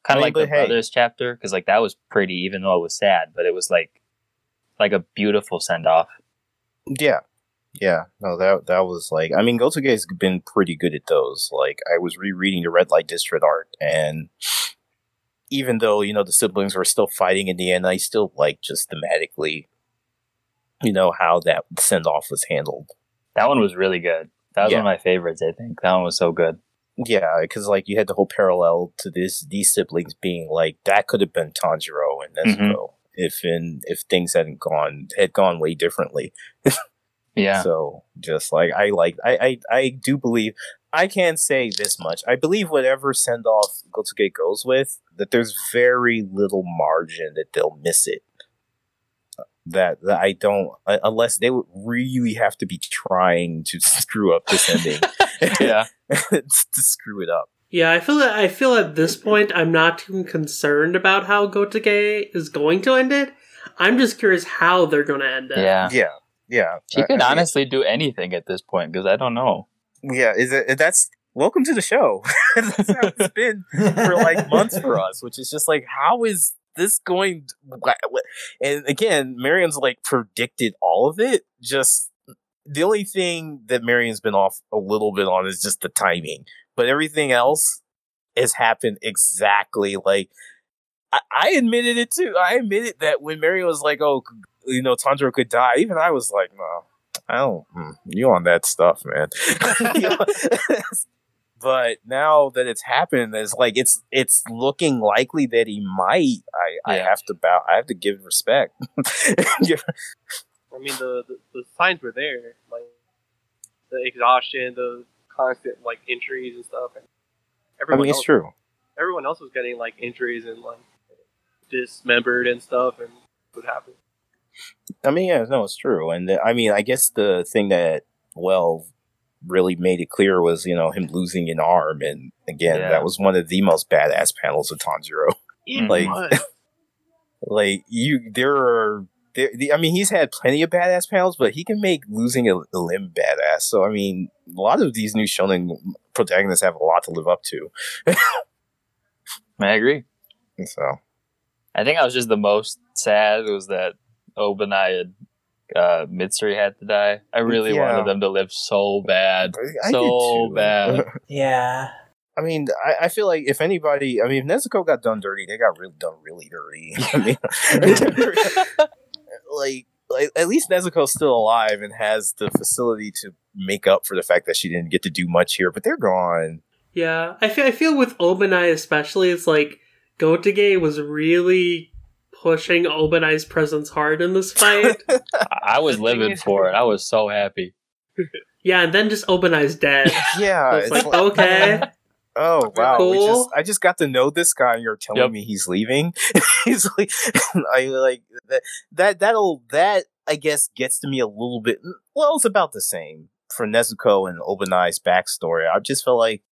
I of mean, like the hey. brothers chapter, because like that was pretty, even though it was sad, but it was like like a beautiful send off. Yeah. Yeah. No, that that was like I mean Gotouge's been pretty good at those. Like I was rereading the Red Light District art and even though, you know, the siblings were still fighting in the end, I still like just thematically you know, how that send off was handled. That one was really good. That was Yeah. one of my favorites. I think that one was so good. Yeah, because like you had the whole parallel to this these siblings being like that could have been Tanjiro and mm-hmm. Nezuko if in if things hadn't gone had gone way differently. Yeah, So just like I like I, I I do believe I can say this much. I believe whatever send off Gotouge goes with, that there's very little margin that they'll miss it. That, that I don't uh, unless they would really have to be trying to screw up this ending. yeah. to screw it up. Yeah, I feel that I feel at this point I'm not too concerned about how Gotouge is going to end it. I'm just curious how they're going to end it. Yeah, Yeah. Yeah. she could I mean, honestly do anything at this point because I don't know. Yeah, is it that's welcome to the show. that's how it's been for like months for us, which is just like, how is this going? And again, Marion's like predicted all of it. Just the only thing that Marion's been off a little bit on is just the timing, but everything else has happened exactly like. I, I admitted it too. I admitted that when Marion was like, "Oh, you know, Tanjiro could die," even I was like, "No, I don't. mm, You on that stuff, man." But now that it's happened, it's like it's it's looking likely that he might. I, I have to bow. I have to give respect. Yeah. I mean, the, the the signs were there, like the exhaustion, the constant like injuries and stuff. And I everyone mean, it's true. everyone else was getting like injuries and like dismembered and stuff, and what happened? I mean, yeah, no, it's true. And uh, I mean, I guess the thing that well really made it clear was you know him losing an arm, and again, Yeah. that was one of the most badass panels of Tanjiro. It Like- like you there are there, the, I mean, he's had plenty of badass panels, but he can make losing a, a limb badass. So, I mean, a lot of these new shonen protagonists have a lot to live up to. I agree. So, I think I was just the most sad was that Obanai and uh, Mitsuri had to die. I really Yeah. wanted them to live so bad. I So bad. Yeah. I mean, I, I feel like if anybody, I mean, if Nezuko got done dirty, they got really done really dirty. I mean, like, like at least Nezuko's still alive and has the facility to make up for the fact that she didn't get to do much here. But they're gone. Yeah, I feel, I feel with Obanai especially, it's like Gotouge was really pushing Obanai's presence hard in this fight. I- I was living for it. I was so happy. yeah, and then just Obanai's dead. Yeah, It's it's like, like, okay. oh wow, we Cool. just I just got to know this guy, and you're telling Yep. me he's leaving. he's like, I like that that that'll that I guess gets to me a little bit. Well, it's about the same for Nezuko and Obanai's backstory. I just felt like.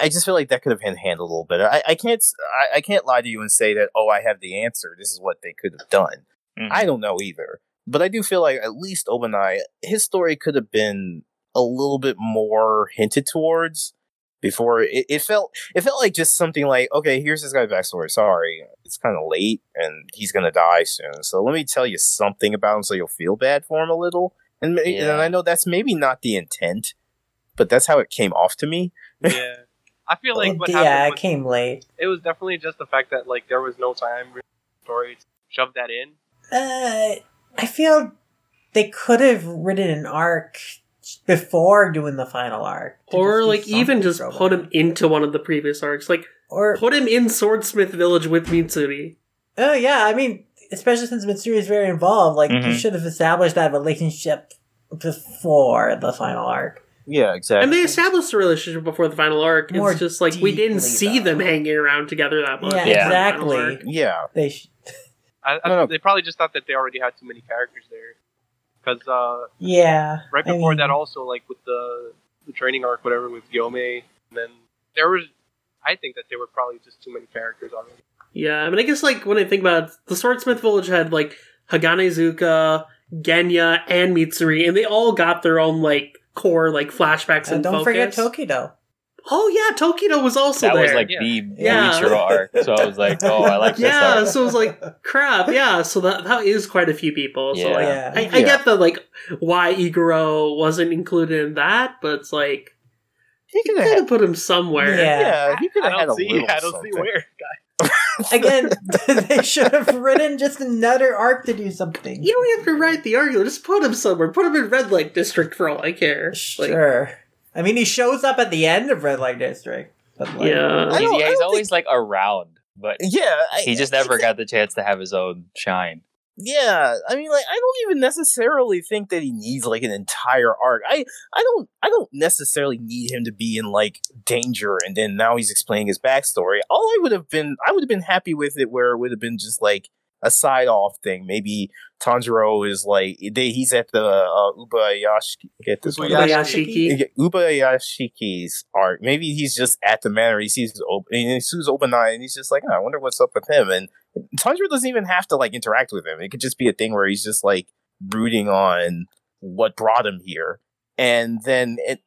I just feel like that could have been handled a little better. I, I can't I, I can't lie to you and say that oh I have the answer. This is what they could have done. Mhm. I don't know either. But I do feel like at least Obanai, his story could have been a little bit more hinted towards before it, it felt it felt like just something like, okay, here's this guy's backstory. Sorry, it's kind of late and he's gonna die soon. So let me tell you something about him so you'll feel bad for him a little. And, Yeah. and I know that's maybe not the intent, but that's how it came off to me. yeah. I feel like what yeah, happened it was, came late. it was definitely just the fact that like there was no time for story to shove that in. Uh, I feel they could have written an arc before doing the final arc, Or like even just for put him into one of the previous arcs. Like or put him in Swordsmith Village with Mitsuri. oh yeah, I mean, especially since Mitsuri is very involved, like you Mhm. should have established that relationship before the final arc. Yeah, exactly. And they established the relationship before the final arc. More it's just like we didn't see though. them hanging around together that much. Yeah, in the final exactly. arc. yeah. They sh- I, I, No, no. They probably just thought that they already had too many characters there. Because uh, yeah, right I before mean, that, also like with the the training arc, whatever, with Gyomei, and then there was. I think that there were probably just too many characters already. Yeah, I mean, I guess like when I think about it, the Swordsmith Village had like Haganezuka, Genya, and Mitsuri, and they all got their own like core like flashbacks uh, and don't focus. forget Tokito. Oh yeah, Tokito was also That there. was like Yeah. the Yeah. Bleacher arc. So I was like, oh, I like this yeah, arc. so it was like crap. Yeah, so that that is quite a few people. So Yeah. like, Yeah. I, I Yeah. get the like why Iguro wasn't included in that, but it's like He could could have have put him somewhere. Yeah. yeah, he could have had a little I don't something. see where. Again, they should have written just another arc to do something. You don't have to write the argument. Just put him somewhere. Put him in Red Light District for all I care. Like, Sure. I mean, he shows up at the end of Red Light District. But like, yeah. He's, yeah, he's don't always like around, but Yeah, I, he just never got the chance to have his own shine. Yeah, I mean, like, I don't even necessarily think that he needs like an entire arc. I, I don't, I don't necessarily need him to be in like danger, and then now he's explaining his backstory. All I would have been, I would have been happy with it where it would have been just like a side off thing. Maybe Tanjiro is like they, he's at the uh, Ubuyashiki. Get this. Ubuyashiki. Ubuyashiki's arc. Maybe he's just at the manor. He sees Ob- and he sees Obanai, and he's just like, "Oh, I wonder what's up with him. And Tanjiro doesn't even have to like interact with him. It could just be a thing where he's just like brooding on what brought him here, and then it.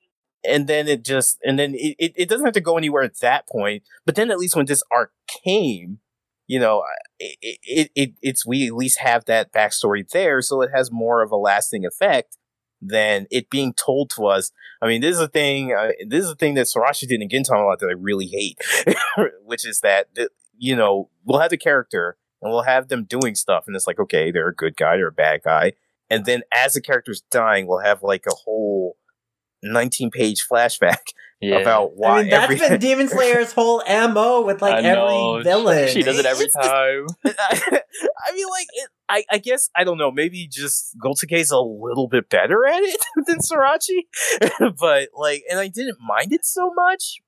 And then it just, and then it, it, it doesn't have to go anywhere at that point. But then at least when this arc came, you know, it, it, it it's we at least have that backstory there, so it has more of a lasting effect than it being told to us. I mean, this is a thing. Uh, this is a thing that Sorachi did in Gintama a lot that I really hate, which is that th- you know we'll have the character and we'll have them doing stuff, and it's like okay, they're a good guy, they're a bad guy, and then as the character's dying, we'll have like a whole. 19 page flashback Yeah. about why I mean, that's every- been Demon Slayer's whole MO with like I know. every villain. She does it every time. I mean, like, it, I, I guess I don't know. Maybe just Gotouge's a little bit better at it than Sorachi, but like, and I didn't mind it so much.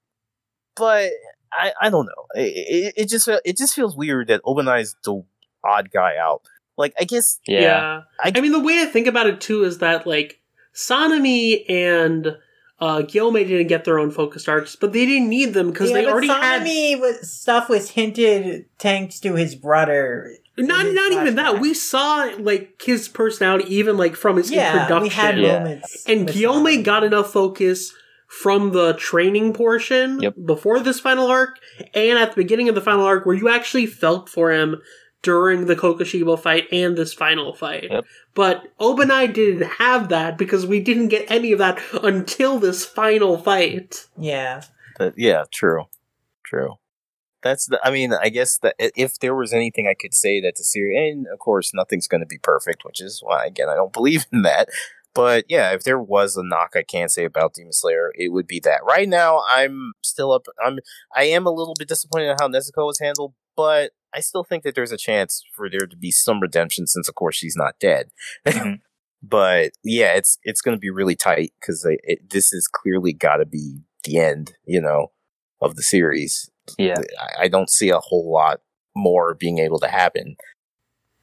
But I, I don't know. It, it, it just it just feels weird that Obanai's the odd guy out. Like, I guess Yeah. I- I, mean, the way I think about it too is that like Sanemi and Uh, Gyomei didn't get their own focused arcs, but they didn't need them because Yeah, they but already some had. of me was, stuff was hinted thanks to his brother. Not his not even that. We saw like his personality even like from his yeah, introduction. we had Yeah. moments. And with Gyomei him. got enough focus from the training portion Yep. before this final arc and at the beginning of the final arc where you actually felt for him during the Kokushibo fight and this final fight. Yep. But Obanai didn't have that because we didn't get any of that until this final fight. Yeah. But yeah, true, true. That's the. I mean, I guess that if there was anything I could say that the series, and of course, nothing's going to be perfect, which is why again I don't believe in that. But yeah, if there was a knock I can't say about Demon Slayer, it would be that. Right now, I'm still up. I'm. I am a little bit disappointed in how Nezuko was handled, but I still think that there's a chance for there to be some redemption, since of course she's not dead. Mhm. but yeah, it's it's going to be really tight because it, this is clearly got to be the end, you know, of the series. Yeah. I, I don't see a whole lot more being able to happen.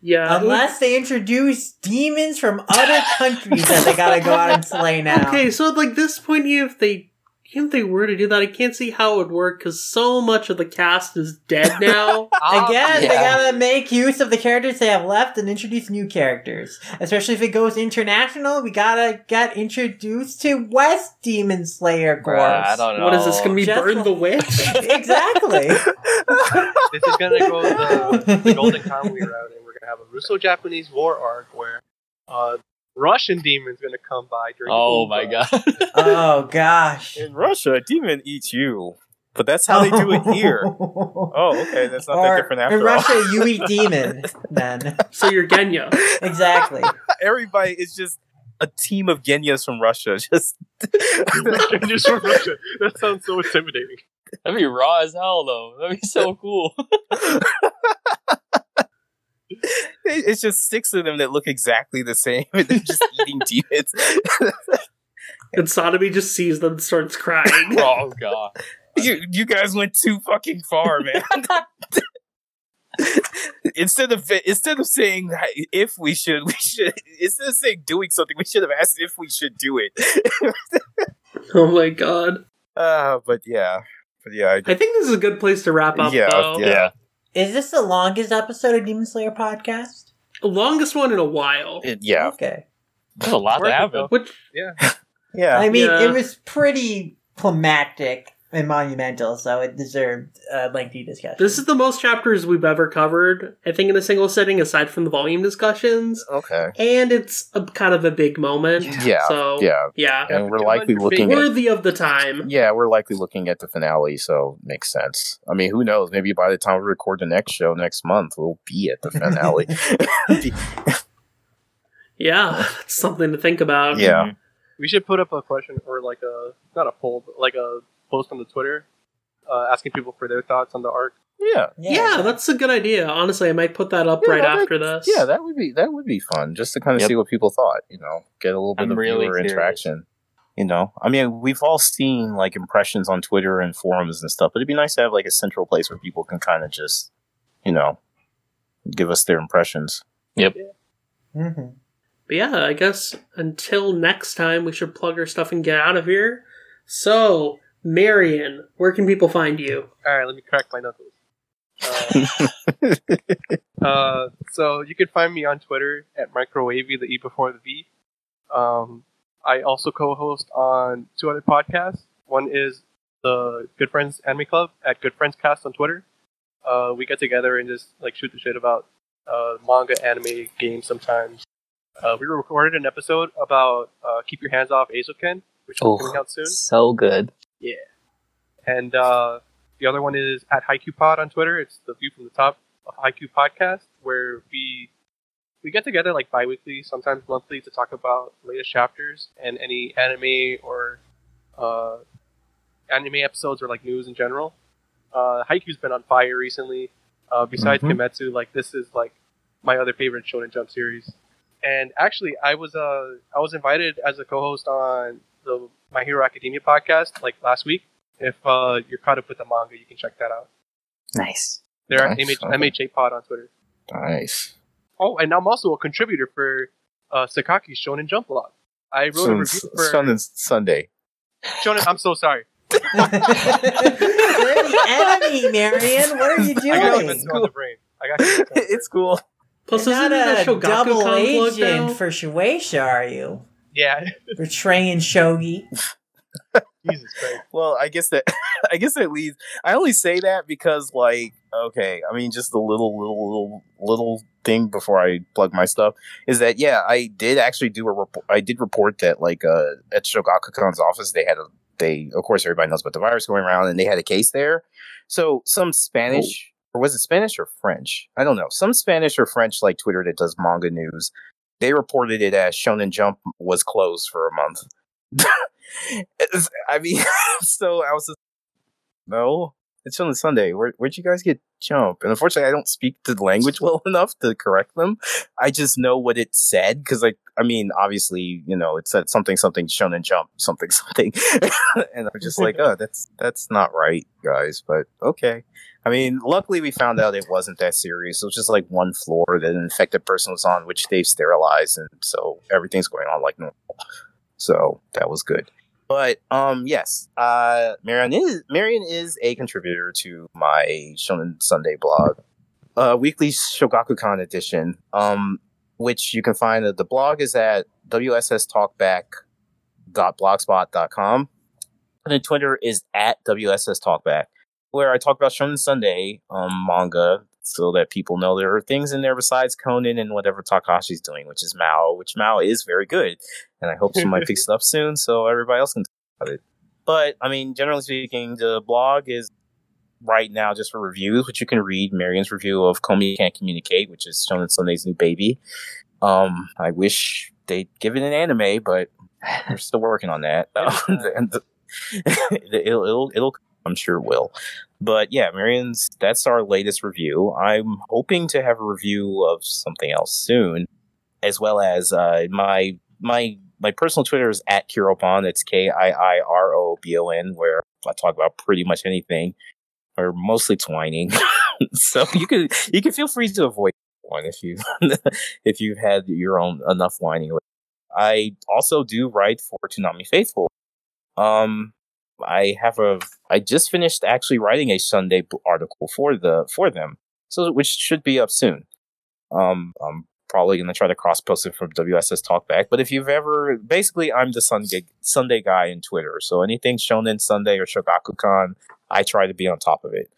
Yeah. Unless they introduce demons from other countries that they gotta go out and slay now. Okay, so at like this point, even if they even if they were to do that, I can't see how it would work because so much of the cast is dead now. Ah, Again, they gotta make use of the characters they have left and introduce new characters. Especially if it goes international, we gotta get introduced to West Demon Slayer Corps. Bruh, I don't know. what is this going to be? Just Burn like- the Witch? exactly. This is gonna go the, the Golden Kamuy route, we're gonna have a Russo-Japanese war arc where uh, Russian demons gonna come by during. Oh the my god. oh gosh. In Russia, a demon eats you, but that's how they do it here. Oh, okay, that's not that different after in all. Russia, you eat demon. Then so you're Genya. exactly. Everybody is just a team of Genyas from Russia. Just Just from Russia. That sounds so intimidating. That'd be raw as hell though. That'd be so cool. it's just six of them that look exactly the same, and they're just eating demons. And Sodomy just sees them and starts crying. oh god. you you guys went too fucking far, man. instead of instead of saying if we should, we should instead of saying doing something, we should have asked if we should do it. oh my god. uh, but yeah, but yeah, I, I think this is a good place to wrap up, Yeah, though. yeah. Is this the longest episode of Demon Slayer podcast? Longest one in a while. it- yeah, Okay. There's a lot Worth to it, happen. though. Which, Yeah. yeah. I mean, Yeah. it was pretty climactic and monumental, so it deserved a lengthy discussion. this is the most chapters we've ever covered, I think, in a single setting, aside from the volume discussions. okay. And it's a kind of a big moment. Yeah, So, yeah, yeah. and we're likely looking at Worthy of the time. yeah, we're likely looking at the finale, so makes sense. I mean, who knows? Maybe by the time we record the next show next month, we'll be at the finale. Yeah, it's something to think about. yeah, We should put up a question or like a not a poll, but like a post on the Twitter, uh, asking people for their thoughts on the arc. yeah, Yeah, that's a good idea. Honestly, I might put that up Yeah, right that- after this. yeah. That would be that would be fun, just to kind of Yep. see what people thought. You know, get a little bit I'm of really viewer curious. interaction. You know, I mean, we've all seen like impressions on Twitter and forums and stuff, but it'd be nice to have like a central place where people can kind of just, you know, give us their impressions. Yep. hmm But yeah, I guess until next time, we should plug our stuff and get out of here. So, Marion, where can people find you? All right, let me crack my knuckles. Uh, uh, so you can find me on Twitter at microwavy, the E before the V. Um, I also co-host on two other podcasts. One is the Good Friends Anime Club at Good Friends Cast on Twitter. Uh, we get together and just like shoot the shit about uh, manga, anime, games sometimes. Uh, we recorded an episode about uh, Keep Your Hands Off Eizouken, which will be coming out soon. so good. And uh, the other one is at Haikyu Pod on Twitter. It's the view from the top of Haikyu Podcast, where we we get together like bi-weekly, sometimes monthly, to talk about latest chapters and any anime or uh, anime episodes or like news in general. Uh, Haikyu's been on fire recently. Uh, besides Mhm. Kimetsu, like this is like my other favorite Shonen Jump series. And actually, I was uh I was invited as a co-host on the My Hero Academia podcast like last week. If uh, you're caught up with the manga, you can check that out. Nice. They're at Nice, MH- okay. MHA Pod on Twitter. Nice. Oh, and I'm also a contributor for uh, Sakaki's Shonen Jump blog. I wrote a review for Sun and Sunday. Shonen, I'm so sorry. They're the enemy, Marion. What are you I got doing? Kimetsu on the brain. I got Kimetsu on the brain. it's cool. Plus, You're isn't a a double agent for Shueisha, are you? Yeah. Betraying Shogi. Jesus Christ. Well, I guess that I guess that leads. I only say that because, like, okay, I mean, just a little, little, little, little thing before I plug my stuff is that yeah, I did actually do a report. I did report that like uh, at Shogakukan's office they had a they of course everybody knows about the virus going around and they had a case there. So some Spanish or was it Spanish or French? I don't know. Some Spanish or French like Twitter that does manga news. They reported it as Shonen Jump was closed for a month. I mean, so I was just, no, it's on the Sunday. Where, where'd you guys get Jump? And unfortunately, I don't speak the language well enough to correct them. I just know what it said because, like, I mean, obviously, you know, it said something, something, Shonen Jump, something, something, and I'm just like, oh, that's that's not right, guys. But okay. I mean, luckily we found out it wasn't that serious. It was just like one floor that an infected person was on, which they've sterilized, and so everything's going on like normal. So that was good. But um, yes, uh, Marion is Marion is a contributor to my Shonen Sunday blog, uh, weekly Shogakukan edition. Um, which you can find at the blog is at wsstalkback.blogspot.com. And then Twitter is at wsstalkback, where I talk about Shonen Sunday um, manga, so that people know there are things in there besides Conan and whatever Takahashi's doing, which is Mao, which Mao is very good and I hope somebody picks it up soon so everybody else can talk about it. But I mean, generally speaking, the blog is right now just for reviews, which you can read. Marion's review of Komi Can't Communicate, which is Shonen Sunday's new baby. Um, I wish they'd give it an anime, but we're still working on that. it'll, it'll, it'll, I'm sure it will. But yeah, Marion's that's our latest review. I'm hoping to have a review of something else soon, as well as uh, my my my personal Twitter is at Kiropon. It's K I I R O B O N, where I talk about pretty much anything, or mostly twining. so you can you can feel free to avoid one if you if you've had your own enough whining. I also do write for Toonami Faithful. Um, I have a I just finished actually writing a Sunday article for the for them, so which should be up soon. Um, I'm probably going to try to cross post it from WSS Talkback. But if you've ever, basically, I'm the Sunday Sunday guy in Twitter. So anything Shonen Sunday or Shogakukan, I try to be on top of it.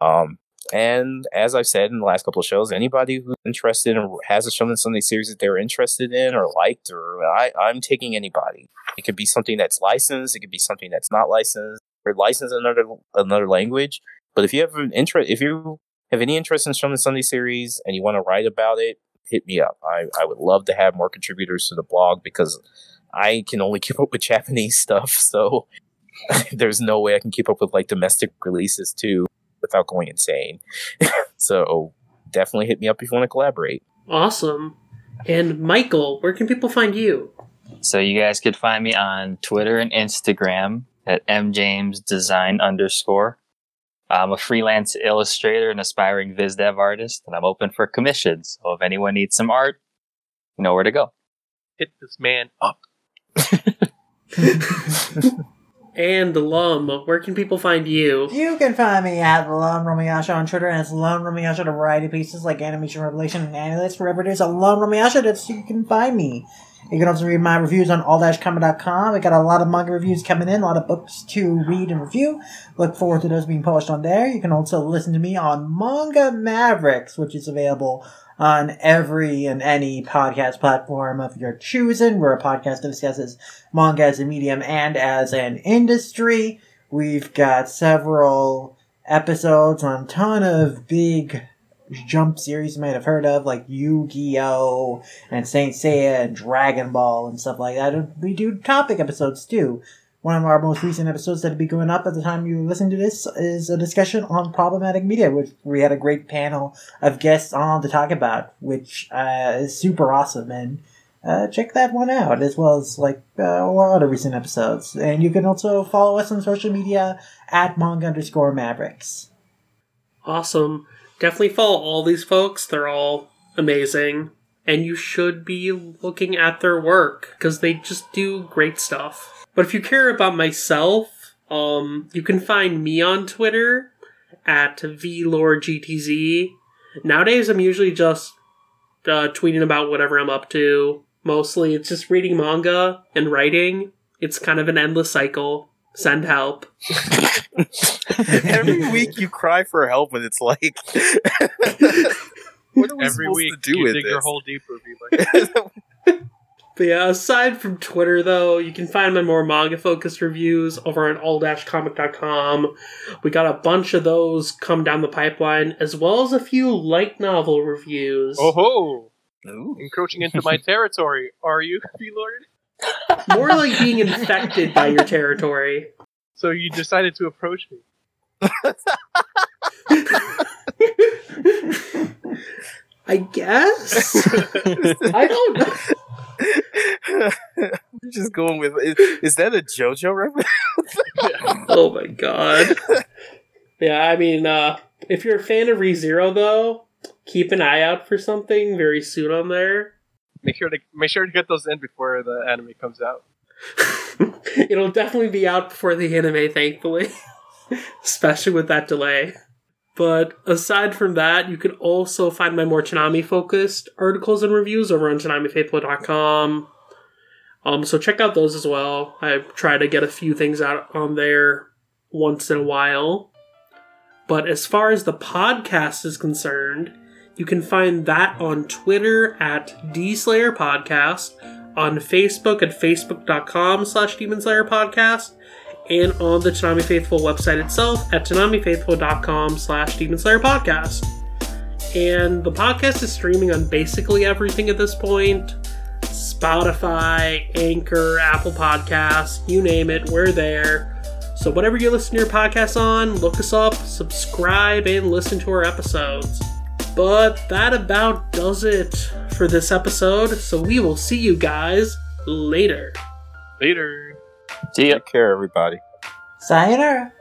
Um, and as I've said in the last couple of shows, anybody who's interested or has a Shonen Sunday series that they're interested in or liked, or I, I'm taking anybody. It could be something that's licensed. It could be something that's not licensed or licensed in another another language. But if you have an interest, if you have any interest in Shonen Sunday series and you want to write about it, hit me up. I, I would love to have more contributors to the blog because I can only keep up with Japanese stuff. So there's no way I can keep up with like domestic releases too without going insane. so definitely hit me up if you want to collaborate. Awesome. And Michael, where can people find you? So you guys could find me on Twitter and Instagram at mjamesdesign underscore. I'm a freelance illustrator and aspiring viz dev artist, and I'm open for commissions. So if anyone needs some art, you know where to go. Hit this man up. And Lum, where can people find you? You can find me at Lone Romiyasha on Twitter, and it's Lone Romiyasha to variety of pieces like Animation Revelation and Annalist. Wherever it is, a Lone Romiyasha, that's you can find me. You can also read my reviews on all-comic.com. We got a lot of manga reviews coming in, a lot of books to read and review. Look forward to those being published on there. You can also listen to me on Manga Mavericks, which is available on every and any podcast platform of your choosing. We're a podcast that discusses manga as a medium and as an industry. We've got several episodes on a ton of big jump series you might have heard of, like Yu-Gi-Oh! and Saint Seiya and Dragon Ball and stuff like that. We do topic episodes too. One of our most recent episodes that'll be going up at the time you listen to this is a discussion on problematic media, which we had a great panel of guests on to talk about, which uh, is super awesome. And uh, check that one out, as well as like uh, a lot of recent episodes. And you can also follow us on social media at manga underscore mavericks. Awesome. Definitely follow all these folks. They're all amazing. And you should be looking at their work because they just do great stuff. But if you care about myself, um, you can find me on Twitter at VLordGTZ. Nowadays, I'm usually just uh, tweeting about whatever I'm up to. Mostly, it's just reading manga and writing. It's kind of an endless cycle. Send help. Every week you cry for help, and it's like, what are we Every supposed week, to do you with dig this? your hole deeper. Be like, But yeah, aside from Twitter, though, you can find my more manga focused reviews over on all-comic.com. We got a bunch of those come down the pipeline, as well as a few light novel reviews. oh ho! Encroaching into my territory. Are you, V Lord? More like being infected by your territory. So you decided to approach me. I guess? I don't know. We're just going with. Is, is that a JoJo reference? Oh my god. Yeah, I mean, uh, if you're a fan of ReZero, though, keep an eye out for something very soon on there. Make sure to make sure to get those in before the anime comes out. It'll definitely be out before the anime, thankfully. Especially with that delay. But aside from that, you can also find my more Toonami focused articles and reviews over on ToonamiFaithful.com. Um, so check out those as well. I try to get a few things out on there once in a while. But as far as the podcast is concerned, you can find that on Twitter at DSlayer Podcast, on Facebook at facebook.com slash Demon Slayer Podcast, and on the Toonami Faithful website itself at toonamifaithful.com slash Demon Slayer Podcast. And the podcast is streaming on basically everything at this point. Spotify, Anchor, Apple Podcasts, you name it, we're there. So whatever you listen to your podcast on, look us up, subscribe, and listen to our episodes. But that about does it for this episode, so we will see you guys later. Later. See ya. Take care, everybody. Sayonara.